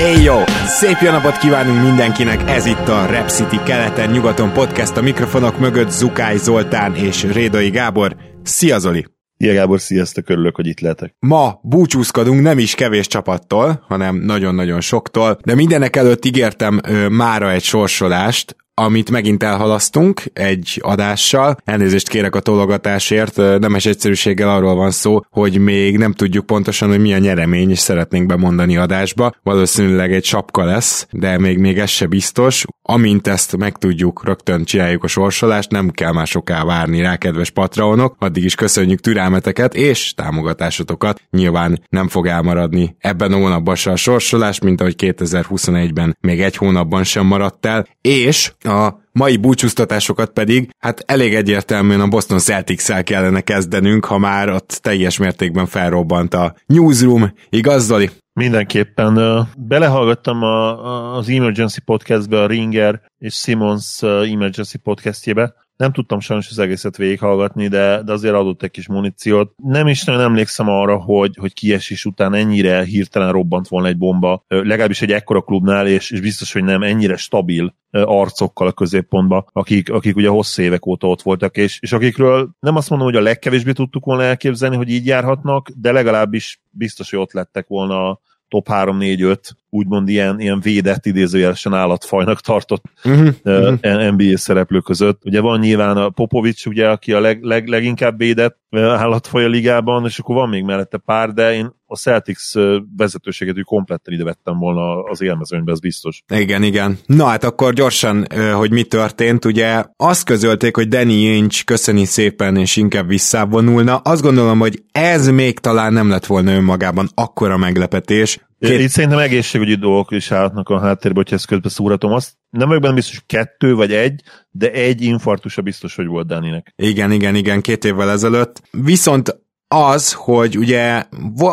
Éj jó! Szép jó napot kívánunk mindenkinek! Ez itt a Rep City keleten-nyugaton podcast a mikrofonok mögött Zukály Zoltán és Rédai Gábor. Szia Zoli! Szia Gábor, sziasztok, örülök, hogy itt lehetek. Ma búcsúzkodunk nem is kevés csapattól, hanem nagyon-nagyon soktól, de mindenek előtt ígértem ö, mára egy sorsolást, amit megint elhalasztunk egy adással. Elnézést kérek a tologatásért, nemes egyszerűséggel arról van szó, hogy még nem tudjuk pontosan, hogy mi a nyeremény, és szeretnénk bemondani adásba. Valószínűleg egy sapka lesz, de még, még ez se biztos. Amint ezt megtudjuk, rögtön csináljuk a sorsolást, nem kell már soká várni rá, kedves patraonok. Addig is köszönjük türelmeteket és támogatásotokat. Nyilván nem fog elmaradni ebben a hónapban se a sorsolás, mint ahogy 2021-ben még egy hónapban sem maradt el, és a mai búcsúztatásokat pedig, hát elég egyértelműen a Boston celtics kellene kezdenünk, ha már ott teljes mértékben felrobbant a newsroom, igaz Zoli? Mindenképpen. Belehallgattam a, az Emergency podcastbe, a Ringer és Simons Emergency podcastjébe, nem tudtam sajnos az egészet végighallgatni, de, de azért adott egy kis muníciót. Nem is nagyon emlékszem arra, hogy, hogy kiesés után ennyire hirtelen robbant volna egy bomba, legalábbis egy ekkora klubnál, és, és biztos, hogy nem ennyire stabil arcokkal a középpontba, akik, akik ugye hosszú évek óta ott voltak, és, és akikről nem azt mondom, hogy a legkevésbé tudtuk volna elképzelni, hogy így járhatnak, de legalábbis biztos, hogy ott lettek volna top 3-4-5 úgymond ilyen, ilyen védett idézőjelesen állatfajnak tartott uh-huh, uh, uh-huh. NBA szereplő között. Ugye van nyilván a Popovics, ugye, aki a leg, leg, leginkább védett állatfaj a ligában, és akkor van még mellette pár, de én a Celtics vezetőséget úgy kompletten ide vettem volna az élmezőnybe, ez biztos. Igen, igen. Na hát akkor gyorsan, hogy mi történt, ugye azt közölték, hogy Danny Ainge köszöni szépen, és inkább visszavonulna. Azt gondolom, hogy ez még talán nem lett volna önmagában akkora meglepetés, Két... Itt szerintem egészségügyi dolgok is állhatnak a háttérbe, hogyha ezt közben szúratom. Azt nem vagyok benne biztos, hogy kettő vagy egy, de egy infarktusa biztos, hogy volt Dáninek. Igen, igen, igen, két évvel ezelőtt. Viszont az, hogy ugye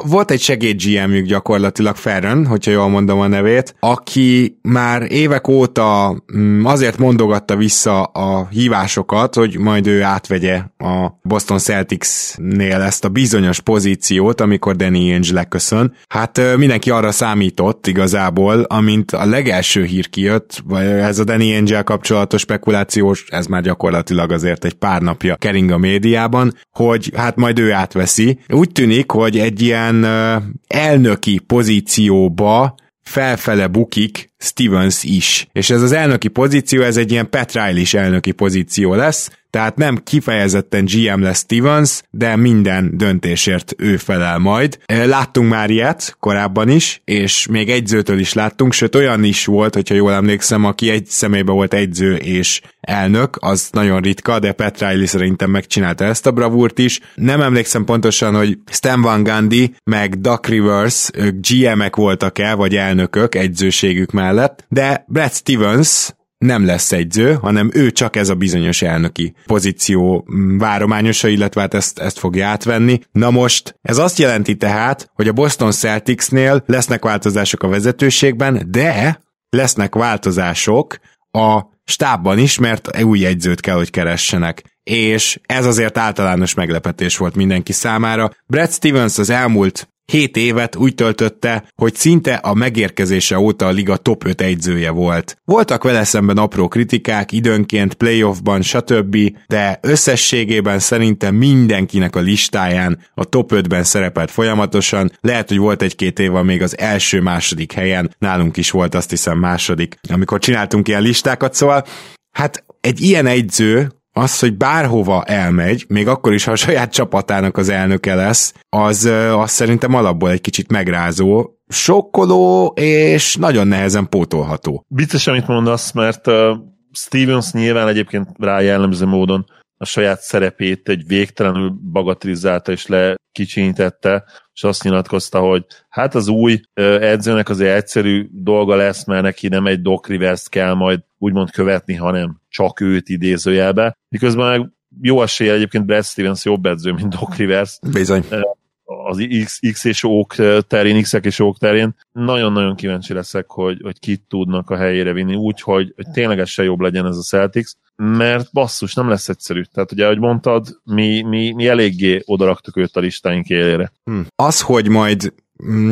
volt egy segéd GM-jük gyakorlatilag Ferren, hogyha jól mondom a nevét, aki már évek óta mm, azért mondogatta vissza a hívásokat, hogy majd ő átvegye a Boston Celtics-nél ezt a bizonyos pozíciót, amikor Danny Ainge leköszön. Hát mindenki arra számított igazából, amint a legelső hír kijött, vagy ez a Danny ainge kapcsolatos spekulációs, ez már gyakorlatilag azért egy pár napja kering a médiában, hogy hát majd ő átveszi veszi. Úgy tűnik, hogy egy ilyen elnöki pozícióba felfele bukik Stevens is. És ez az elnöki pozíció, ez egy ilyen Pat Riley elnöki pozíció lesz, tehát nem kifejezetten GM lesz Stevens, de minden döntésért ő felel majd. Láttunk már ilyet korábban is, és még egyzőtől is láttunk, sőt olyan is volt, hogyha jól emlékszem, aki egy személyben volt egyző és elnök, az nagyon ritka, de Pat Riley szerintem megcsinálta ezt a bravúrt is. Nem emlékszem pontosan, hogy Stan Van Gundy meg Duck Rivers GM-ek voltak-e, vagy elnökök egyzőségük mellett, de Brad Stevens nem lesz egyző, hanem ő csak ez a bizonyos elnöki pozíció mm, várományosa, illetve hát ezt, ezt fogja átvenni. Na most, ez azt jelenti tehát, hogy a Boston Celticsnél lesznek változások a vezetőségben, de lesznek változások a stábban is, mert új egyzőt kell, hogy keressenek. És ez azért általános meglepetés volt mindenki számára. Brad Stevens az elmúlt 7 évet úgy töltötte, hogy szinte a megérkezése óta a liga top 5 egyzője volt. Voltak vele szemben apró kritikák, időnként playoffban, stb., de összességében szerintem mindenkinek a listáján a top 5-ben szerepelt folyamatosan, lehet, hogy volt egy-két év még az első-második helyen, nálunk is volt azt hiszem második, amikor csináltunk ilyen listákat, szóval hát egy ilyen egyző, az, hogy bárhova elmegy, még akkor is, ha a saját csapatának az elnöke lesz, az, az szerintem alapból egy kicsit megrázó, sokkoló és nagyon nehezen pótolható. Vicces, amit mondasz, mert uh, Stevens nyilván egyébként rá jellemző módon a saját szerepét egy végtelenül bagatelizálta és lekicsinyítette, és azt nyilatkozta, hogy hát az új edzőnek azért egyszerű dolga lesz, mert neki nem egy Doc Rivers kell majd úgymond követni, hanem csak őt idézőjelbe. Miközben meg jó esélye egyébként Brad Stevens jobb edző, mint Doc Rivers. Bizony az X, X és OK terén, x és OK terén. Nagyon-nagyon kíváncsi leszek, hogy, hogy kit tudnak a helyére vinni úgy, hogy, hogy ténylegesen jobb legyen ez a Celtics, mert basszus, nem lesz egyszerű. Tehát ugye, ahogy mondtad, mi, mi, mi eléggé odaraktuk őt a listáink élére. Hm. Az, hogy majd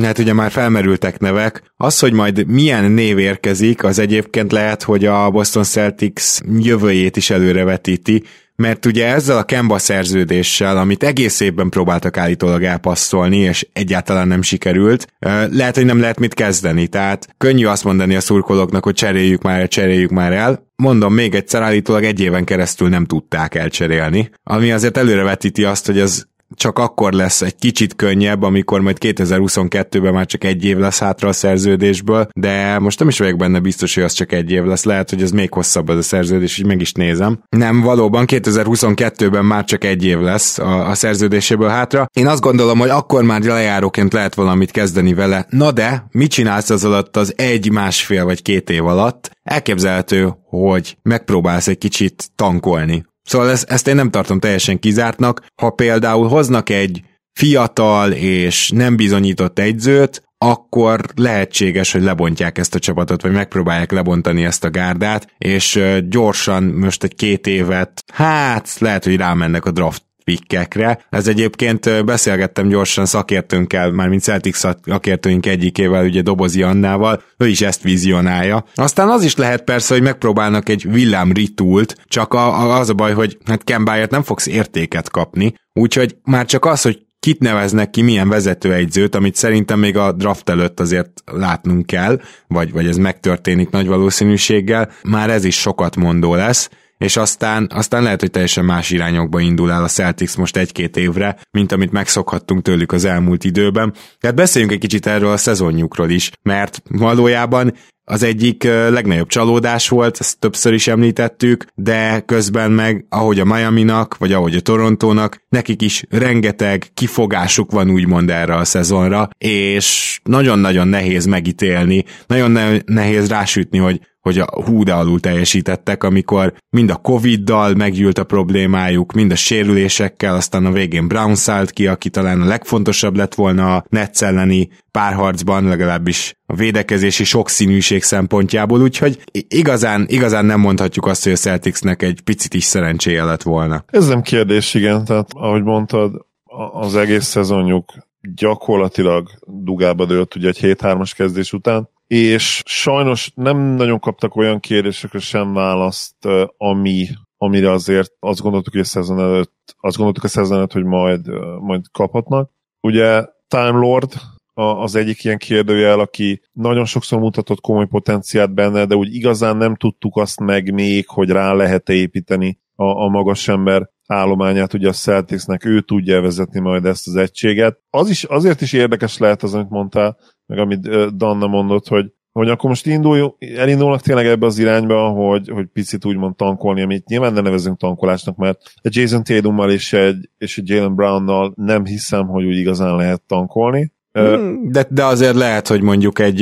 hát ugye már felmerültek nevek, az, hogy majd milyen név érkezik, az egyébként lehet, hogy a Boston Celtics jövőjét is előrevetíti, mert ugye ezzel a Kemba szerződéssel, amit egész évben próbáltak állítólag elpasszolni, és egyáltalán nem sikerült, lehet, hogy nem lehet mit kezdeni, tehát könnyű azt mondani a szurkolóknak, hogy cseréljük már el, cseréljük már el. Mondom még egyszer, állítólag egy éven keresztül nem tudták elcserélni, ami azért előrevetíti azt, hogy az csak akkor lesz egy kicsit könnyebb, amikor majd 2022-ben már csak egy év lesz hátra a szerződésből, de most nem is vagyok benne biztos, hogy az csak egy év lesz, lehet, hogy ez még hosszabb az a szerződés, így meg is nézem. Nem, valóban 2022-ben már csak egy év lesz a, a szerződéséből hátra. Én azt gondolom, hogy akkor már lejáróként lehet valamit kezdeni vele. Na de, mit csinálsz az alatt az egy, másfél vagy két év alatt? Elképzelhető, hogy megpróbálsz egy kicsit tankolni Szóval ezt, ezt én nem tartom teljesen kizártnak. Ha például hoznak egy fiatal és nem bizonyított egyzőt, akkor lehetséges, hogy lebontják ezt a csapatot, vagy megpróbálják lebontani ezt a gárdát, és gyorsan most egy két évet, hát lehet, hogy rámennek a draft pikkekre. Ez egyébként beszélgettem gyorsan szakértőnkkel, már mint Celtics szakértőink egyikével, ugye Dobozi Annával, ő is ezt vizionálja. Aztán az is lehet persze, hogy megpróbálnak egy villám ritult, csak a, a, az a baj, hogy hát Kembáját nem fogsz értéket kapni, úgyhogy már csak az, hogy kit neveznek ki, milyen vezetőegyzőt, amit szerintem még a draft előtt azért látnunk kell, vagy, vagy ez megtörténik nagy valószínűséggel, már ez is sokat mondó lesz, és aztán, aztán lehet, hogy teljesen más irányokba indul el a Celtics most egy-két évre, mint amit megszokhattunk tőlük az elmúlt időben. Tehát beszéljünk egy kicsit erről a szezonjukról is, mert valójában az egyik legnagyobb csalódás volt, ezt többször is említettük, de közben meg, ahogy a Miami-nak, vagy ahogy a Torontónak, nekik is rengeteg kifogásuk van úgymond erre a szezonra, és nagyon-nagyon nehéz megítélni, nagyon nehéz rásütni, hogy hogy a hú de alul teljesítettek, amikor mind a Covid-dal meggyűlt a problémájuk, mind a sérülésekkel, aztán a végén Brown szállt ki, aki talán a legfontosabb lett volna a Netsz elleni párharcban, legalábbis a védekezési sokszínűség szempontjából, úgyhogy igazán, igazán nem mondhatjuk azt, hogy a Celticsnek egy picit is szerencséje lett volna. Ez nem kérdés, igen, tehát ahogy mondtad, az egész szezonjuk gyakorlatilag dugába dőlt ugye egy 7-3-as kezdés után, és sajnos nem nagyon kaptak olyan kérdésekre sem választ, ami, amire azért azt gondoltuk, hogy a szezon előtt, azt gondoltuk a szezon előtt, hogy majd, majd kaphatnak. Ugye Time Lord az egyik ilyen kérdőjel, aki nagyon sokszor mutatott komoly potenciált benne, de úgy igazán nem tudtuk azt meg még, hogy rá lehet építeni a, a magas ember állományát, ugye a Celticsnek ő tudja vezetni majd ezt az egységet. Az is, azért is érdekes lehet az, amit mondtál, meg amit Danna mondott, hogy hogy akkor most indul, elindulnak tényleg ebbe az irányba, hogy, hogy picit úgymond tankolni, amit nyilván nem nevezünk tankolásnak, mert egy Jason Tatummal és egy, és egy Jalen Brownnal nem hiszem, hogy úgy igazán lehet tankolni. Hmm, de, de azért lehet, hogy mondjuk egy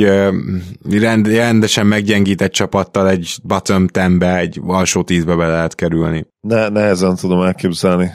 rend, rendesen meggyengített csapattal egy bottom tenbe, egy alsó tízbe be lehet kerülni. Ne, nehezen tudom elképzelni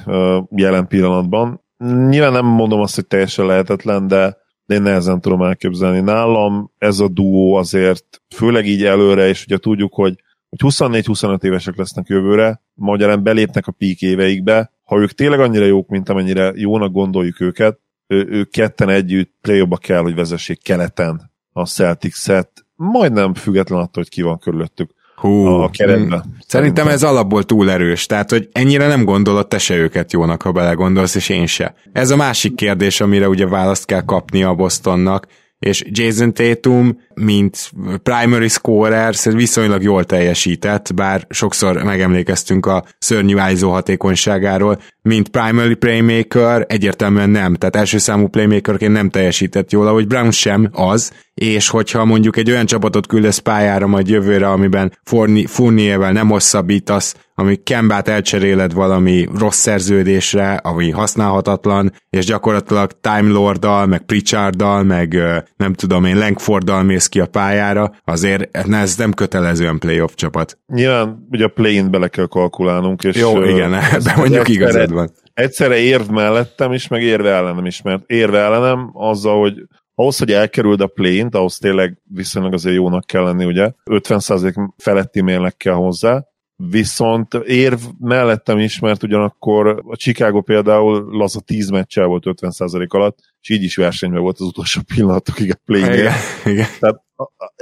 jelen pillanatban. Nyilván nem mondom azt, hogy teljesen lehetetlen, de de én nehezen tudom elképzelni. Nálam ez a duó azért, főleg így előre, és ugye tudjuk, hogy, hogy 24-25 évesek lesznek jövőre, magyarán belépnek a pík éveikbe, ha ők tényleg annyira jók, mint amennyire jónak gondoljuk őket, ő, ők ketten együtt play kell, hogy vezessék keleten a Celtics-et, majdnem független attól, hogy ki van körülöttük. Hú, a keretbe. Szerintem ez alapból túl erős, tehát hogy ennyire nem gondolod te se őket jónak, ha belegondolsz, és én se. Ez a másik kérdés, amire ugye választ kell kapni a Bostonnak, és Jason Tatum, mint primary scorer, viszonylag jól teljesített, bár sokszor megemlékeztünk a szörnyű ISO hatékonyságáról, mint primary playmaker egyértelműen nem, tehát első számú playmakerként nem teljesített jól, ahogy Brown sem az, és hogyha mondjuk egy olyan csapatot küldesz pályára majd jövőre, amiben Fournier-vel nem hosszabbítasz, ami Kembát elcseréled valami rossz szerződésre, ami használhatatlan, és gyakorlatilag Time Lorddal, meg Pritcharddal, meg nem tudom én, Langforddal mész ki a pályára, azért ez nem kötelezően playoff csapat. Nyilván ugye a play-in bele kell kalkulálnunk, és Jó, igen, ebben mondjuk igazad van. Egyszerre érv mellettem is, meg érve ellenem is, mert érve ellenem azzal, hogy ahhoz, hogy elkerüld a plane ahhoz tényleg viszonylag azért jónak kell lenni, ugye? 50% feletti mérleg kell hozzá, viszont érv mellettem is, mert ugyanakkor a Chicago például laza 10 meccsel volt 50% alatt, és így is versenyben volt az utolsó pillanatokig a play igen, igen. Tehát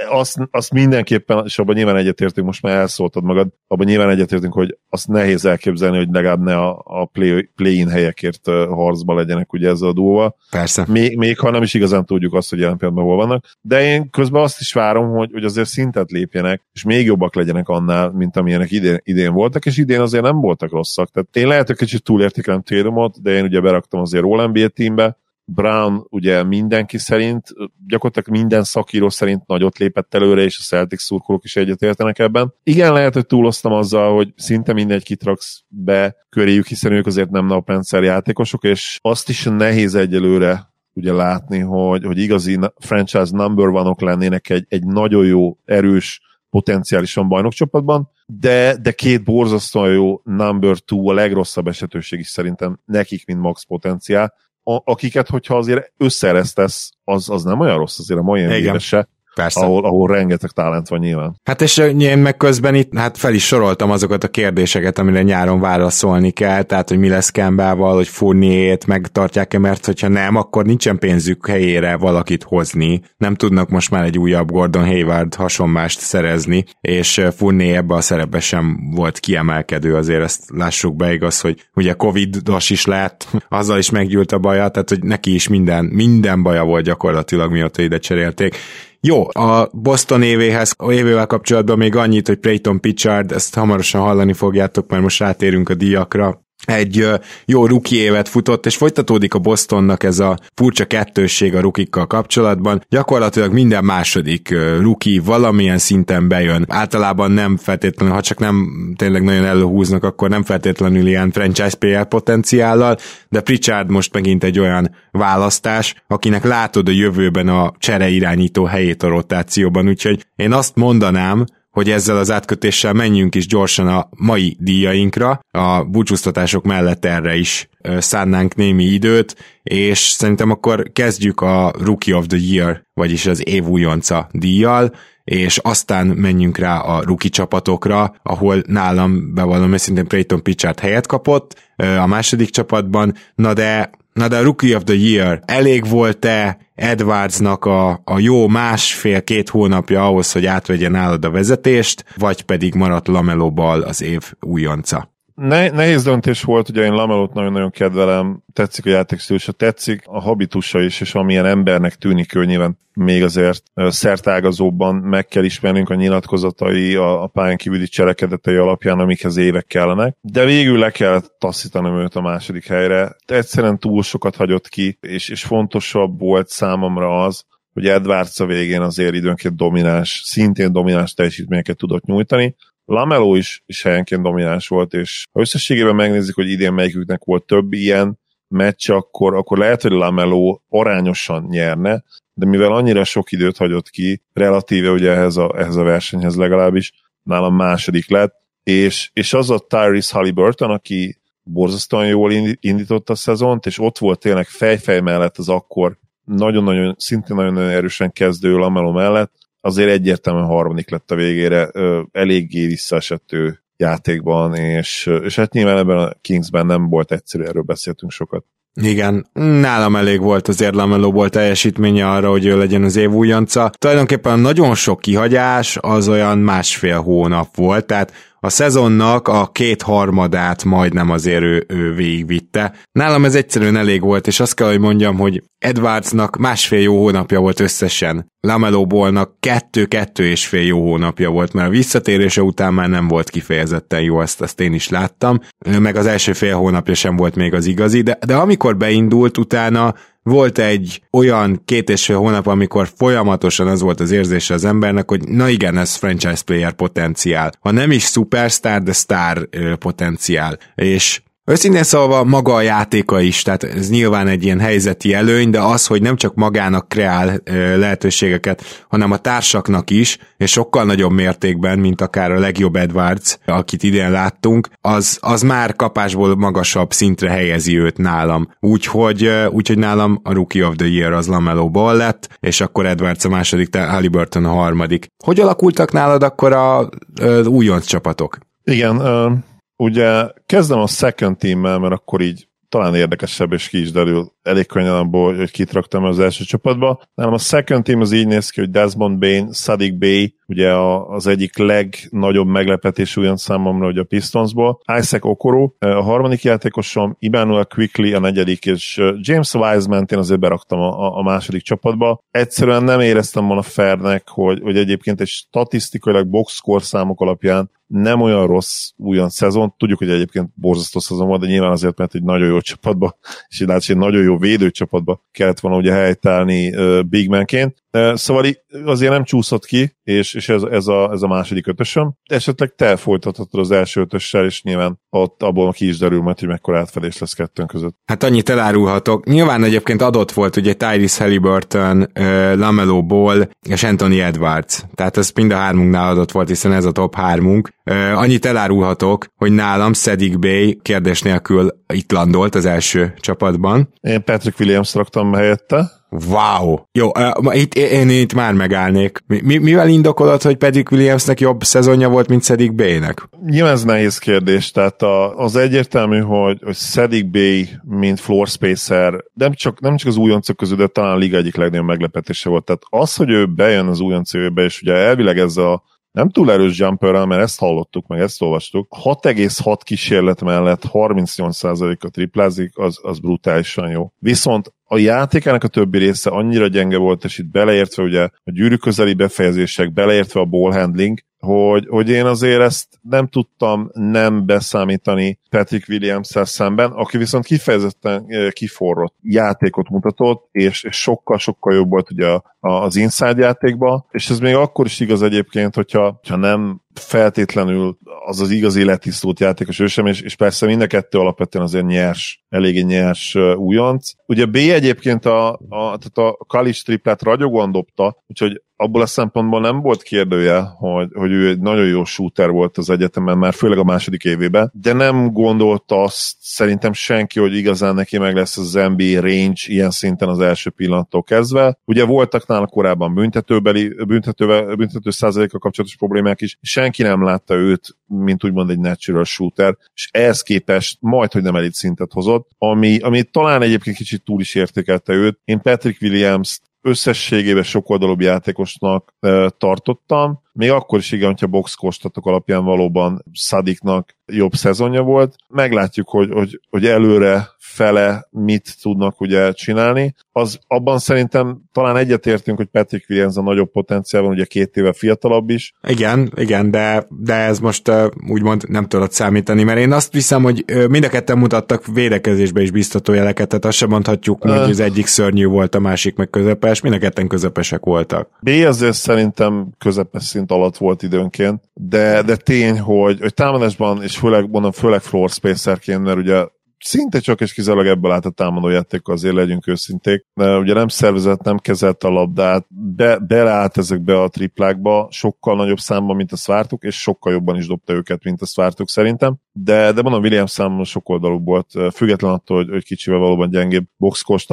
azt, azt mindenképpen, és abban nyilván egyetértünk, most már elszóltad magad, abban nyilván egyetértünk, hogy azt nehéz elképzelni, hogy legalább ne a, a play, play-in helyekért harcba legyenek ugye ezzel a dúlval. Persze. Még, még ha nem is igazán tudjuk azt, hogy jelen pillanatban hol vannak, de én közben azt is várom, hogy, hogy azért szintet lépjenek, és még jobbak legyenek annál, mint amilyenek idén, idén voltak, és idén azért nem voltak rosszak. Tehát én lehet, hogy kicsit túlértékelem Télumot, de én ugye beraktam azért NBA teambe, Brown ugye mindenki szerint, gyakorlatilag minden szakíró szerint nagyot lépett előre, és a Celtics szurkolók is egyetértenek ebben. Igen, lehet, hogy túloztam azzal, hogy szinte mindegy kitraksz be köréjük, hiszen ők azért nem naprendszer játékosok, és azt is nehéz egyelőre ugye látni, hogy, hogy igazi franchise number vanok lennének egy, egy nagyon jó, erős, potenciálisan bajnokcsapatban, de, de két borzasztóan jó number two, a legrosszabb esetőség is szerintem nekik, mint max potenciál, akiket, hogyha azért összeresztesz, az, az nem olyan rossz azért a mai se. Persze. Ahol, ahol rengeteg talent van nyilván. Hát és én meg közben itt hát fel is soroltam azokat a kérdéseket, amire nyáron válaszolni kell, tehát hogy mi lesz Kembával, hogy Furniét megtartják-e, mert hogyha nem, akkor nincsen pénzük helyére valakit hozni. Nem tudnak most már egy újabb Gordon Hayward hasonmást szerezni, és Furnié ebbe a szerepbe sem volt kiemelkedő, azért ezt lássuk be, igaz, hogy ugye Covid-os is lett, azzal is meggyűlt a baja, tehát hogy neki is minden, minden baja volt gyakorlatilag, mióta ide cserélték jó, a Boston évéhez, a évével kapcsolatban még annyit, hogy Peyton Pitchard, ezt hamarosan hallani fogjátok, mert most rátérünk a díjakra egy jó ruki évet futott, és folytatódik a Bostonnak ez a furcsa kettősség a rukikkal kapcsolatban. Gyakorlatilag minden második ruki valamilyen szinten bejön. Általában nem feltétlenül, ha csak nem tényleg nagyon előhúznak, akkor nem feltétlenül ilyen franchise PL potenciállal, de Pritchard most megint egy olyan választás, akinek látod a jövőben a csere irányító helyét a rotációban, úgyhogy én azt mondanám, hogy ezzel az átkötéssel menjünk is gyorsan a mai díjainkra, a búcsúztatások mellett erre is szánnánk némi időt, és szerintem akkor kezdjük a Rookie of the Year, vagyis az év újonca díjjal, és aztán menjünk rá a rookie csapatokra, ahol nálam bevallom őszintén Peyton Pitchard helyet kapott a második csapatban, na de Na de a Rookie of the Year elég volt-e Edwardsnak a, a jó másfél-két hónapja ahhoz, hogy átvegye nálad a vezetést, vagy pedig maradt Lamelo Ball az év újonca? Ne, nehéz döntés volt, ugye én Lamelot nagyon-nagyon kedvelem, tetszik a játékstílusa, tetszik a habitusa is, és amilyen embernek tűnik ő nyilván még azért szertágazóban meg kell ismernünk a nyilatkozatai, a, a pályán kívüli cselekedetei alapján, amikhez évek kellenek, de végül le kell taszítanom őt a második helyre. Egyszerűen túl sokat hagyott ki, és, és fontosabb volt számomra az, hogy Edwards a végén azért időnként domináns, szintén domináns teljesítményeket tudott nyújtani, Lamelo is, is helyenként domináns volt, és ha összességében megnézzük, hogy idén melyiküknek volt több ilyen meccs, akkor, akkor lehet, hogy Lamelo arányosan nyerne, de mivel annyira sok időt hagyott ki, relatíve ugye ehhez a, ehhez a versenyhez legalábbis, nálam második lett, és, és az a Tyrese Halliburton, aki borzasztóan jól indította a szezont, és ott volt tényleg fejfej mellett az akkor nagyon-nagyon, szintén nagyon-nagyon erősen kezdő Lamelo mellett, azért egyértelműen harmadik lett a végére, eléggé visszaesett ő játékban, és, és hát nyilván ebben a Kingsben nem volt egyszerű, erről beszéltünk sokat. Igen, nálam elég volt azért Lamelóból teljesítménye arra, hogy ő legyen az év újonca. Tulajdonképpen nagyon sok kihagyás az olyan másfél hónap volt, tehát a szezonnak a két harmadát majdnem azért ő, ő végigvitte. Nálam ez egyszerűen elég volt, és azt kell, hogy mondjam, hogy Edwardsnak másfél jó hónapja volt összesen. Lamelo Ballnak kettő-kettő és fél jó hónapja volt, mert a visszatérése után már nem volt kifejezetten jó, ezt, ezt én is láttam, meg az első fél hónapja sem volt még az igazi, de, de amikor beindult, utána volt egy olyan két és fél hónap, amikor folyamatosan az volt az érzése az embernek, hogy na igen, ez franchise player potenciál. Ha nem is superstar, de star potenciál. És Őszintén szólva maga a játéka is, tehát ez nyilván egy ilyen helyzeti előny, de az, hogy nem csak magának kreál lehetőségeket, hanem a társaknak is, és sokkal nagyobb mértékben, mint akár a legjobb Edwards, akit idén láttunk, az, az már kapásból magasabb szintre helyezi őt nálam. Úgyhogy, úgyhogy nálam a Rookie of the Year az Lamelo Ball lett, és akkor Edwards a második, Halliburton a harmadik. Hogy alakultak nálad akkor a, a újonc csapatok? Igen, Ugye kezdem a second team-mel, mert akkor így talán érdekesebb és ki is derül elég könnyen abból, hogy kit raktam az első csapatba. Nálam a second team az így néz ki, hogy Desmond Bain, Sadik Bay, ugye az egyik legnagyobb meglepetés olyan számomra, hogy a Pistonsból, Isaac Okoro, a harmadik játékosom, Emmanuel Quickly a negyedik, és James Wiseman én azért beraktam a, a második csapatba. Egyszerűen nem éreztem volna fairnek, hogy, hogy egyébként egy statisztikailag box score számok alapján nem olyan rossz újon szezon. Tudjuk, hogy egyébként borzasztó szezon volt, de nyilván azért, mert egy nagyon jó csapatba, és így látszik, egy nagyon jó védőcsapatba kellett volna ugye helytállni Big Manként. Szóval azért nem csúszott ki, és, és ez, ez, a, ez a második ötösöm. Esetleg te folytathatod az első ötössel, és nyilván ott abból ki is derül majd, hogy mekkora átfedés lesz kettőnk között. Hát annyit elárulhatok. Nyilván egyébként adott volt ugye Tyrese Halliburton, Lamelo Ball és Anthony Edwards. Tehát ez mind a hármunknál adott volt, hiszen ez a top hármunk. Annyit elárulhatok, hogy nálam Sedic Bay kérdés nélkül itt landolt az első csapatban. Én Patrick Williams raktam helyette. Wow! Jó, uh, itt, én, itt már megállnék. Mi, mivel indokolod, hogy Patrick Williamsnek jobb szezonja volt, mint Sedic Bay-nek? Nyilván ez nehéz kérdés, tehát a, az egyértelmű, hogy, hogy Sedic Bay, mint floor spacer, nem csak, nem csak az újoncok közül, de talán a liga egyik legnagyobb meglepetése volt. Tehát az, hogy ő bejön az újoncőbe, és ugye elvileg ez a nem túl erős jumperrel, mert ezt hallottuk, meg ezt olvastuk. 6,6 kísérlet mellett 38%-a triplázik, az, az brutálisan jó. Viszont a játékának a többi része annyira gyenge volt, és itt beleértve ugye a gyűrű közeli befejezések, beleértve a ball handling, hogy, hogy én azért ezt nem tudtam nem beszámítani Patrick williams szemben, aki viszont kifejezetten eh, kiforrott játékot mutatott, és, sokkal-sokkal jobb volt ugye az inside játékba, és ez még akkor is igaz egyébként, hogyha, hogyha nem feltétlenül az az igazi letisztult játékos ő sem, és, és persze mind a kettő alapvetően azért nyers, eléggé nyers újonc. Ugye B egyébként a, a, tehát a Kalis triplát ragyogóan dobta, úgyhogy abból a szempontból nem volt kérdője, hogy, hogy ő egy nagyon jó shooter volt az egyetemen, már főleg a második évében, de nem gondolta azt szerintem senki, hogy igazán neki meg lesz az NBA range ilyen szinten az első pillanattól kezdve. Ugye voltak nála korábban büntetőbeli, büntető, büntető százalékkal kapcsolatos problémák is, senki nem látta őt, mint úgymond egy natural shooter, és ehhez képest majd, hogy nem elit szintet hozott, ami, ami talán egyébként kicsit túl is értékelte őt. Én Patrick Williams összességében sokoldalúbb játékosnak e, tartottam, még akkor is igen, hogyha box kostatok alapján valóban Szadiknak jobb szezonja volt. Meglátjuk, hogy, hogy, hogy előre fele mit tudnak ugye csinálni. Az abban szerintem talán egyetértünk, hogy Patrick Williams a nagyobb potenciál van, ugye két éve fiatalabb is. Igen, igen, de, de ez most úgymond nem tudod számítani, mert én azt hiszem, hogy mind a ketten mutattak védekezésbe is biztató jeleket, tehát azt sem mondhatjuk, hogy az egyik szörnyű volt, a másik meg közepes, mind a ketten közepesek voltak. B azért szerintem közepes szint alatt volt időnként, de, de tény, hogy, hogy támadásban, és főleg, mondom, főleg floor spacerként, mert ugye szinte csak és kizárólag ebből állt a támadó játék, azért legyünk őszinték. De ugye nem szervezett, nem kezelt a labdát, be, beleállt ezekbe a triplákba, sokkal nagyobb számban, mint azt vártuk, és sokkal jobban is dobta őket, mint azt vártuk szerintem. De, de mondom, Williams számomra sok oldalú volt, független attól, hogy, hogy kicsivel valóban gyengébb boxkos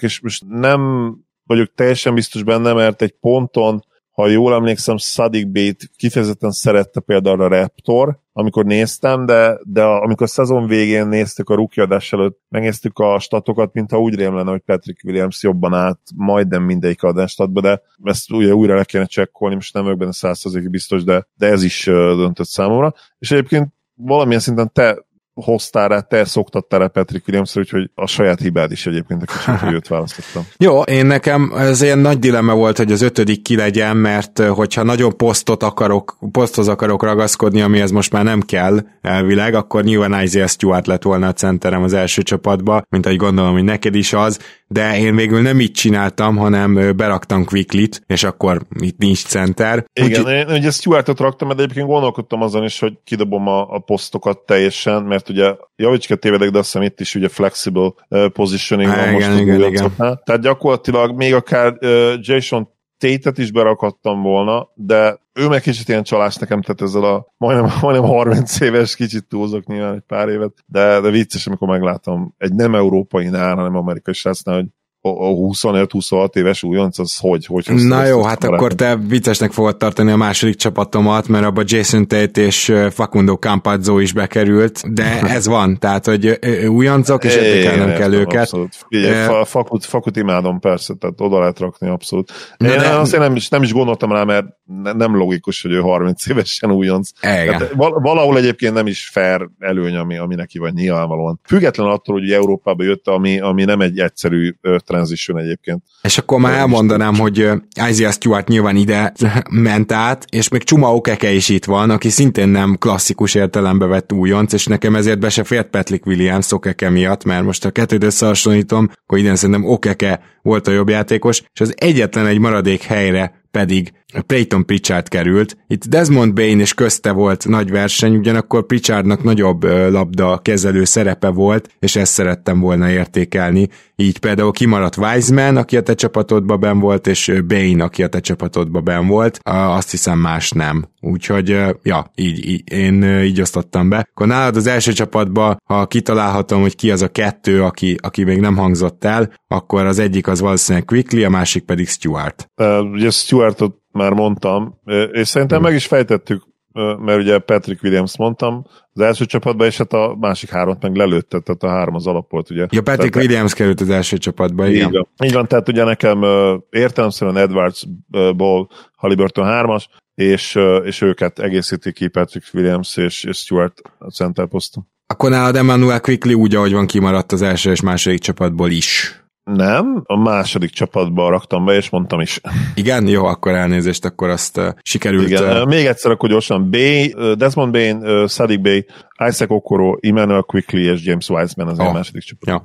és most nem vagyok teljesen biztos benne, mert egy ponton ha jól emlékszem, Sadik Bate kifejezetten szerette például a Raptor, amikor néztem, de, de amikor a szezon végén néztük a rookie adás előtt, megnéztük a statokat, mintha úgy rém lenne, hogy Patrick Williams jobban állt majdnem mindegyik adástatba, de ezt ugye újra le kéne csekkolni, most nem vagyok benne százszerzékig biztos, de, de ez is döntött számomra. És egyébként valamilyen szinten te hoztál rá, te szoktattál rá Patrick williams úgyhogy a saját hibád is egyébként a kicsit, hogy őt választottam. Jó, én nekem ez ilyen nagy dilemma volt, hogy az ötödik ki legyen, mert hogyha nagyon posztot akarok, poszthoz akarok ragaszkodni, amihez most már nem kell elvileg, akkor nyilván Isaiah Stewart lett volna a centerem az első csapatba, mint ahogy gondolom, hogy neked is az, de én végül nem így csináltam, hanem beraktam Quicklit, és akkor itt nincs center. Igen, Úgy, én ugye Stuartot raktam, de egyébként gondolkodtam azon is, hogy kidobom a, a posztokat teljesen, mert ugye javicska tévedek, de azt hiszem itt is ugye flexible uh, positioning van most igen, igen, igen. Tehát gyakorlatilag még akár uh, Jason Tétet is berakadtam volna, de ő meg kicsit ilyen csalás nekem, tehát ezzel a majdnem, majdnem 30 éves, kicsit túlzok nyilván egy pár évet, de, de vicces, amikor meglátom egy nem európai nál, hanem amerikai srácnál, hogy a 25-26 éves újonc, az hogy? hogy Na jó, hát akkor te viccesnek fogod tartani a második csapatomat, mert abban Jason Tate és Facundo Campazzo is bekerült, de ez van, tehát hogy újoncok, és értékelnem kell őket. Abszolút. Figyelj, fakut, fakut imádom persze, tehát oda lehet rakni abszolút. Én de, azért nem is, nem is gondoltam rá, mert nem logikus, hogy ő 30 évesen újonc. Tehát valahol egyébként nem is fair előny, ami, ami neki van nyilvánvalóan. Független attól, hogy Európába jött, ami, ami nem egy egyszerű transition egyébként. És akkor már elmondanám, hogy Isaiah Stewart nyilván ide ment át, és még Csuma Okeke is itt van, aki szintén nem klasszikus értelembe vett újonc, és nekem ezért be se fért Patrick Williams Okeke miatt, mert most a kettőt összehasonlítom, akkor idén szerintem Okeke volt a jobb játékos, és az egyetlen egy maradék helyre pedig Peyton Pritchard került. Itt Desmond Bain és közte volt nagy verseny, ugyanakkor Pritchardnak nagyobb labda kezelő szerepe volt, és ezt szerettem volna értékelni. Így például kimaradt Wiseman, aki a te csapatodban ben volt, és Bain, aki a te csapatodban ben volt. Azt hiszem más nem. Úgyhogy, ja, így, így, én így osztottam be. Akkor nálad az első csapatban, ha kitalálhatom, hogy ki az a kettő, aki, aki még nem hangzott el, akkor az egyik az valószínűleg Quickly, a másik pedig Stuart. Uh, ugye Stuartot már mondtam, és szerintem meg is fejtettük, mert ugye Patrick Williams mondtam az első csapatba, és hát a másik hármat meg lelőtte, tehát a három az alap volt, ugye. Ja, Patrick tehát, Williams került az első csapatba, igen. Így van, így van tehát ugye nekem értelemszerűen Edwards Ball Halliburton hármas, és, és őket egészíti ki Patrick Williams és, és Stuart a center poszton. Akkor nálad Emmanuel Quickly úgy, ahogy van kimaradt az első és második csapatból is. Nem, a második csapatba raktam be, és mondtam is. Igen, jó, akkor elnézést, akkor azt uh, sikerült. Igen, uh... még egyszer akkor gyorsan. B, uh, Desmond Bain, uh, Sadik Bay, Isaac Okoro, Emmanuel Quickly és James Wiseman az oh. a második csapat. Jó.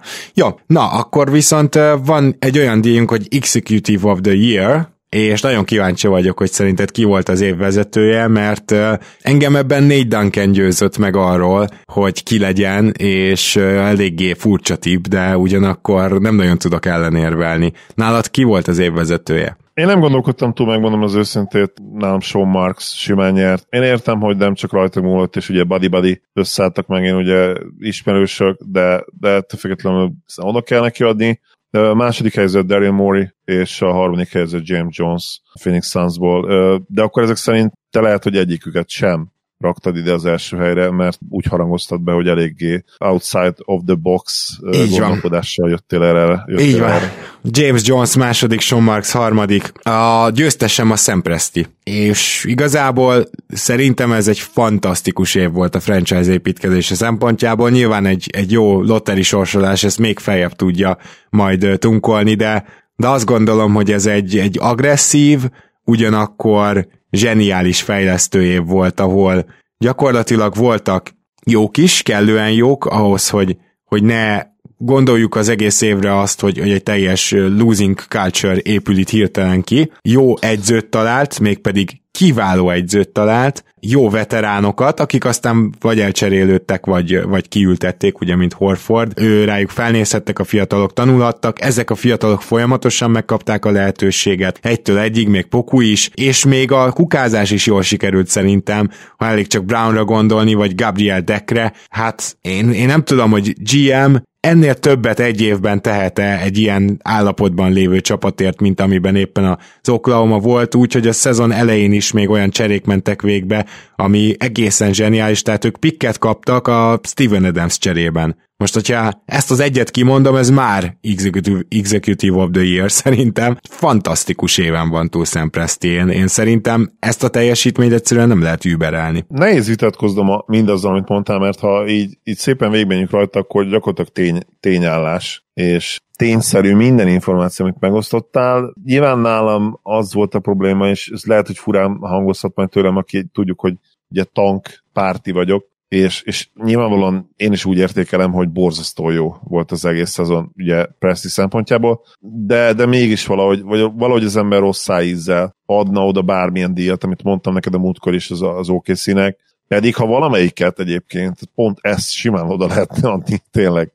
jó, na, akkor viszont uh, van egy olyan díjunk, hogy Executive of the Year, és nagyon kíváncsi vagyok, hogy szerinted ki volt az év vezetője, mert engem ebben négy Duncan győzött meg arról, hogy ki legyen, és eléggé furcsa tip, de ugyanakkor nem nagyon tudok ellenérvelni. Nálad ki volt az év vezetője? Én nem gondolkodtam túl, megmondom az őszintét, nálam Sean Marks simán nyert. Én értem, hogy nem csak rajta múlott, és ugye Buddy Buddy összeálltak meg, én ugye ismerősök, de, de függetlenül oda kell neki adni. A második helyzet Daryl Morey, és a harmadik helyzet James Jones Phoenix Sunsból. De akkor ezek szerint te lehet, hogy egyiküket sem raktad ide az első helyre, mert úgy harangoztad be, hogy eléggé outside of the box Így gondolkodással van. jöttél erre. Jöttél Így van. Erre. James Jones második, Sean Marks harmadik. A győztesem a Sam Presti. És igazából szerintem ez egy fantasztikus év volt a franchise építkezése szempontjából. Nyilván egy, egy jó lotteri sorsolás ezt még feljebb tudja majd tunkolni, de, de azt gondolom, hogy ez egy, egy agresszív, ugyanakkor zseniális fejlesztő év volt, ahol gyakorlatilag voltak jók is, kellően jók ahhoz, hogy, hogy ne gondoljuk az egész évre azt, hogy, hogy egy teljes losing culture épül itt hirtelen ki. Jó egyzőt talált, mégpedig kiváló egyzőt talált, jó veteránokat, akik aztán vagy elcserélődtek, vagy, vagy kiültették, ugye, mint Horford. Ő rájuk felnézhettek, a fiatalok tanulhattak, ezek a fiatalok folyamatosan megkapták a lehetőséget, egytől egyig még Poku is, és még a kukázás is jól sikerült szerintem, ha elég csak Brownra gondolni, vagy Gabriel Deckre. Hát én, én nem tudom, hogy GM ennél többet egy évben tehet-e egy ilyen állapotban lévő csapatért, mint amiben éppen az Oklahoma volt, úgyhogy a szezon elején is még olyan cserék mentek végbe, ami egészen zseniális, tehát ők pikket kaptak a Steven Adams cserében. Most, hogyha ezt az egyet kimondom, ez már Executive, executive of the Year szerintem. Fantasztikus éven van túl Sam Presti. Én, szerintem ezt a teljesítményt egyszerűen nem lehet überelni. Nehéz vitatkoznom a, mindazzal, amit mondtál, mert ha így, így szépen végigmenjünk rajta, akkor gyakorlatilag tény, tényállás, és tényszerű minden információ, amit megosztottál. Nyilván nálam az volt a probléma, és ez lehet, hogy furán hangozhat majd tőlem, aki tudjuk, hogy ugye tank párti vagyok, és, és nyilvánvalóan én is úgy értékelem, hogy borzasztó jó volt az egész szezon, ugye Presti szempontjából, de, de mégis valahogy, vagy valahogy az ember rossz szájízzel adna oda bármilyen díjat, amit mondtam neked a múltkor is az, az OKC-nek, pedig ha valamelyiket egyébként, pont ezt simán oda lehetne adni tényleg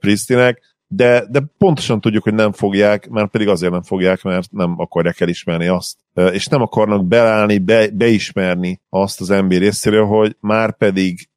Pristinek, de, de pontosan tudjuk, hogy nem fogják, mert pedig azért nem fogják, mert nem akarják elismerni azt. És nem akarnak beállni, be, beismerni azt az NBA részéről, hogy már pedig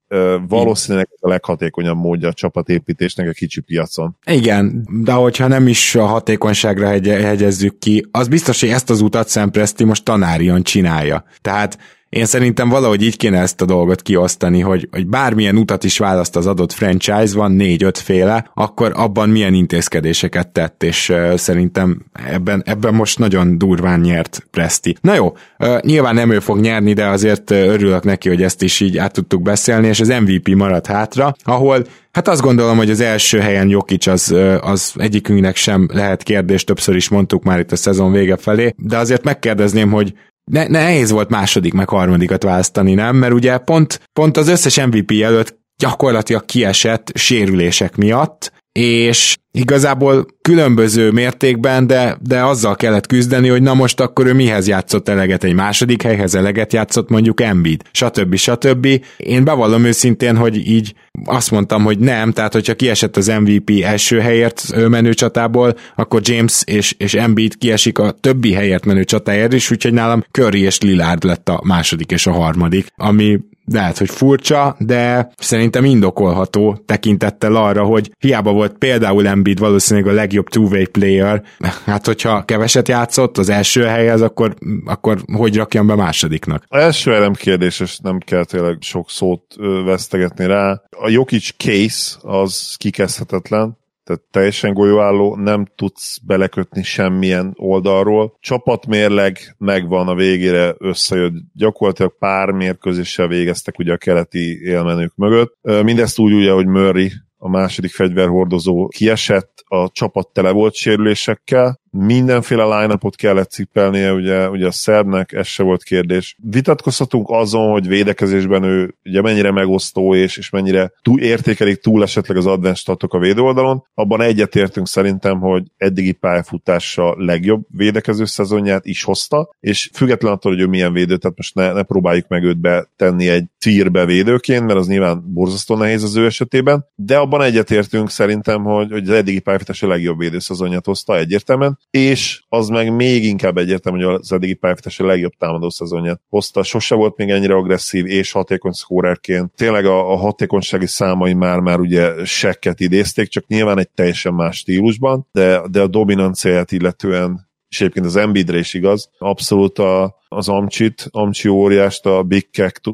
valószínűleg a leghatékonyabb módja a csapatépítésnek a kicsi piacon. Igen, de hogyha nem is a hatékonyságra hegy- hegyezzük ki, az biztos, hogy ezt az utat Szempreszti most tanárion csinálja. Tehát én szerintem valahogy így kéne ezt a dolgot kiosztani, hogy, hogy bármilyen utat is választ az adott franchise, van négy-öt féle, akkor abban milyen intézkedéseket tett, és uh, szerintem ebben, ebben most nagyon durván nyert Presti. Na jó, uh, nyilván nem ő fog nyerni, de azért örülök neki, hogy ezt is így át tudtuk beszélni, és az MVP maradt hátra, ahol Hát azt gondolom, hogy az első helyen Jokic az, az egyikünknek sem lehet kérdés, többször is mondtuk már itt a szezon vége felé, de azért megkérdezném, hogy ne, nehéz volt második meg harmadikat választani, nem? Mert ugye pont, pont az összes MVP előtt gyakorlatilag kiesett sérülések miatt, és igazából különböző mértékben, de, de azzal kellett küzdeni, hogy na most akkor ő mihez játszott eleget, egy második helyhez eleget játszott mondjuk Embiid, stb. stb. Én bevallom őszintén, hogy így azt mondtam, hogy nem, tehát hogyha kiesett az MVP első helyért menő csatából, akkor James és, és Embiid kiesik a többi helyért menő csatáért is, úgyhogy nálam Curry és Lillard lett a második és a harmadik, ami lehet, hogy furcsa, de szerintem indokolható tekintettel arra, hogy hiába volt például Embiid valószínűleg a legjobb two-way player, hát hogyha keveset játszott az első helyhez, akkor, akkor hogy rakjam be másodiknak? A első elem kérdéses, nem kell tényleg sok szót vesztegetni rá. A Jokic case az kikezdhetetlen, tehát teljesen golyóálló, nem tudsz belekötni semmilyen oldalról. Csapatmérleg megvan a végére, összejött gyakorlatilag pár mérkőzéssel végeztek ugye a keleti élmenők mögött. Mindezt úgy ugye, hogy Murray a második fegyverhordozó kiesett, a csapat tele volt sérülésekkel, mindenféle line kellett cipelnie, ugye, ugye a szerbnek, ez se volt kérdés. Vitatkozhatunk azon, hogy védekezésben ő ugye mennyire megosztó, és, és mennyire túl, értékelik túl esetleg az advanced statok a védőoldalon. Abban egyetértünk szerintem, hogy eddigi pályafutása legjobb védekező szezonját is hozta, és független attól, hogy ő milyen védő, tehát most ne, ne próbáljuk meg őt betenni egy tírbe védőként, mert az nyilván borzasztó nehéz az ő esetében, de abban egyetértünk szerintem, hogy, hogy az eddigi pályafutása legjobb védőszezonját hozta egyértelműen, és az meg még inkább egyértelmű, hogy az eddigi pályafutás a legjobb támadó szezonját hozta. Sose volt még ennyire agresszív és hatékony szkórerként. Tényleg a, a hatékonysági számai már már ugye sekket idézték, csak nyilván egy teljesen más stílusban, de, de a dominanciáját illetően és egyébként az Embiidre is igaz, abszolút a, az Amcsit, Amcsi óriást, a Big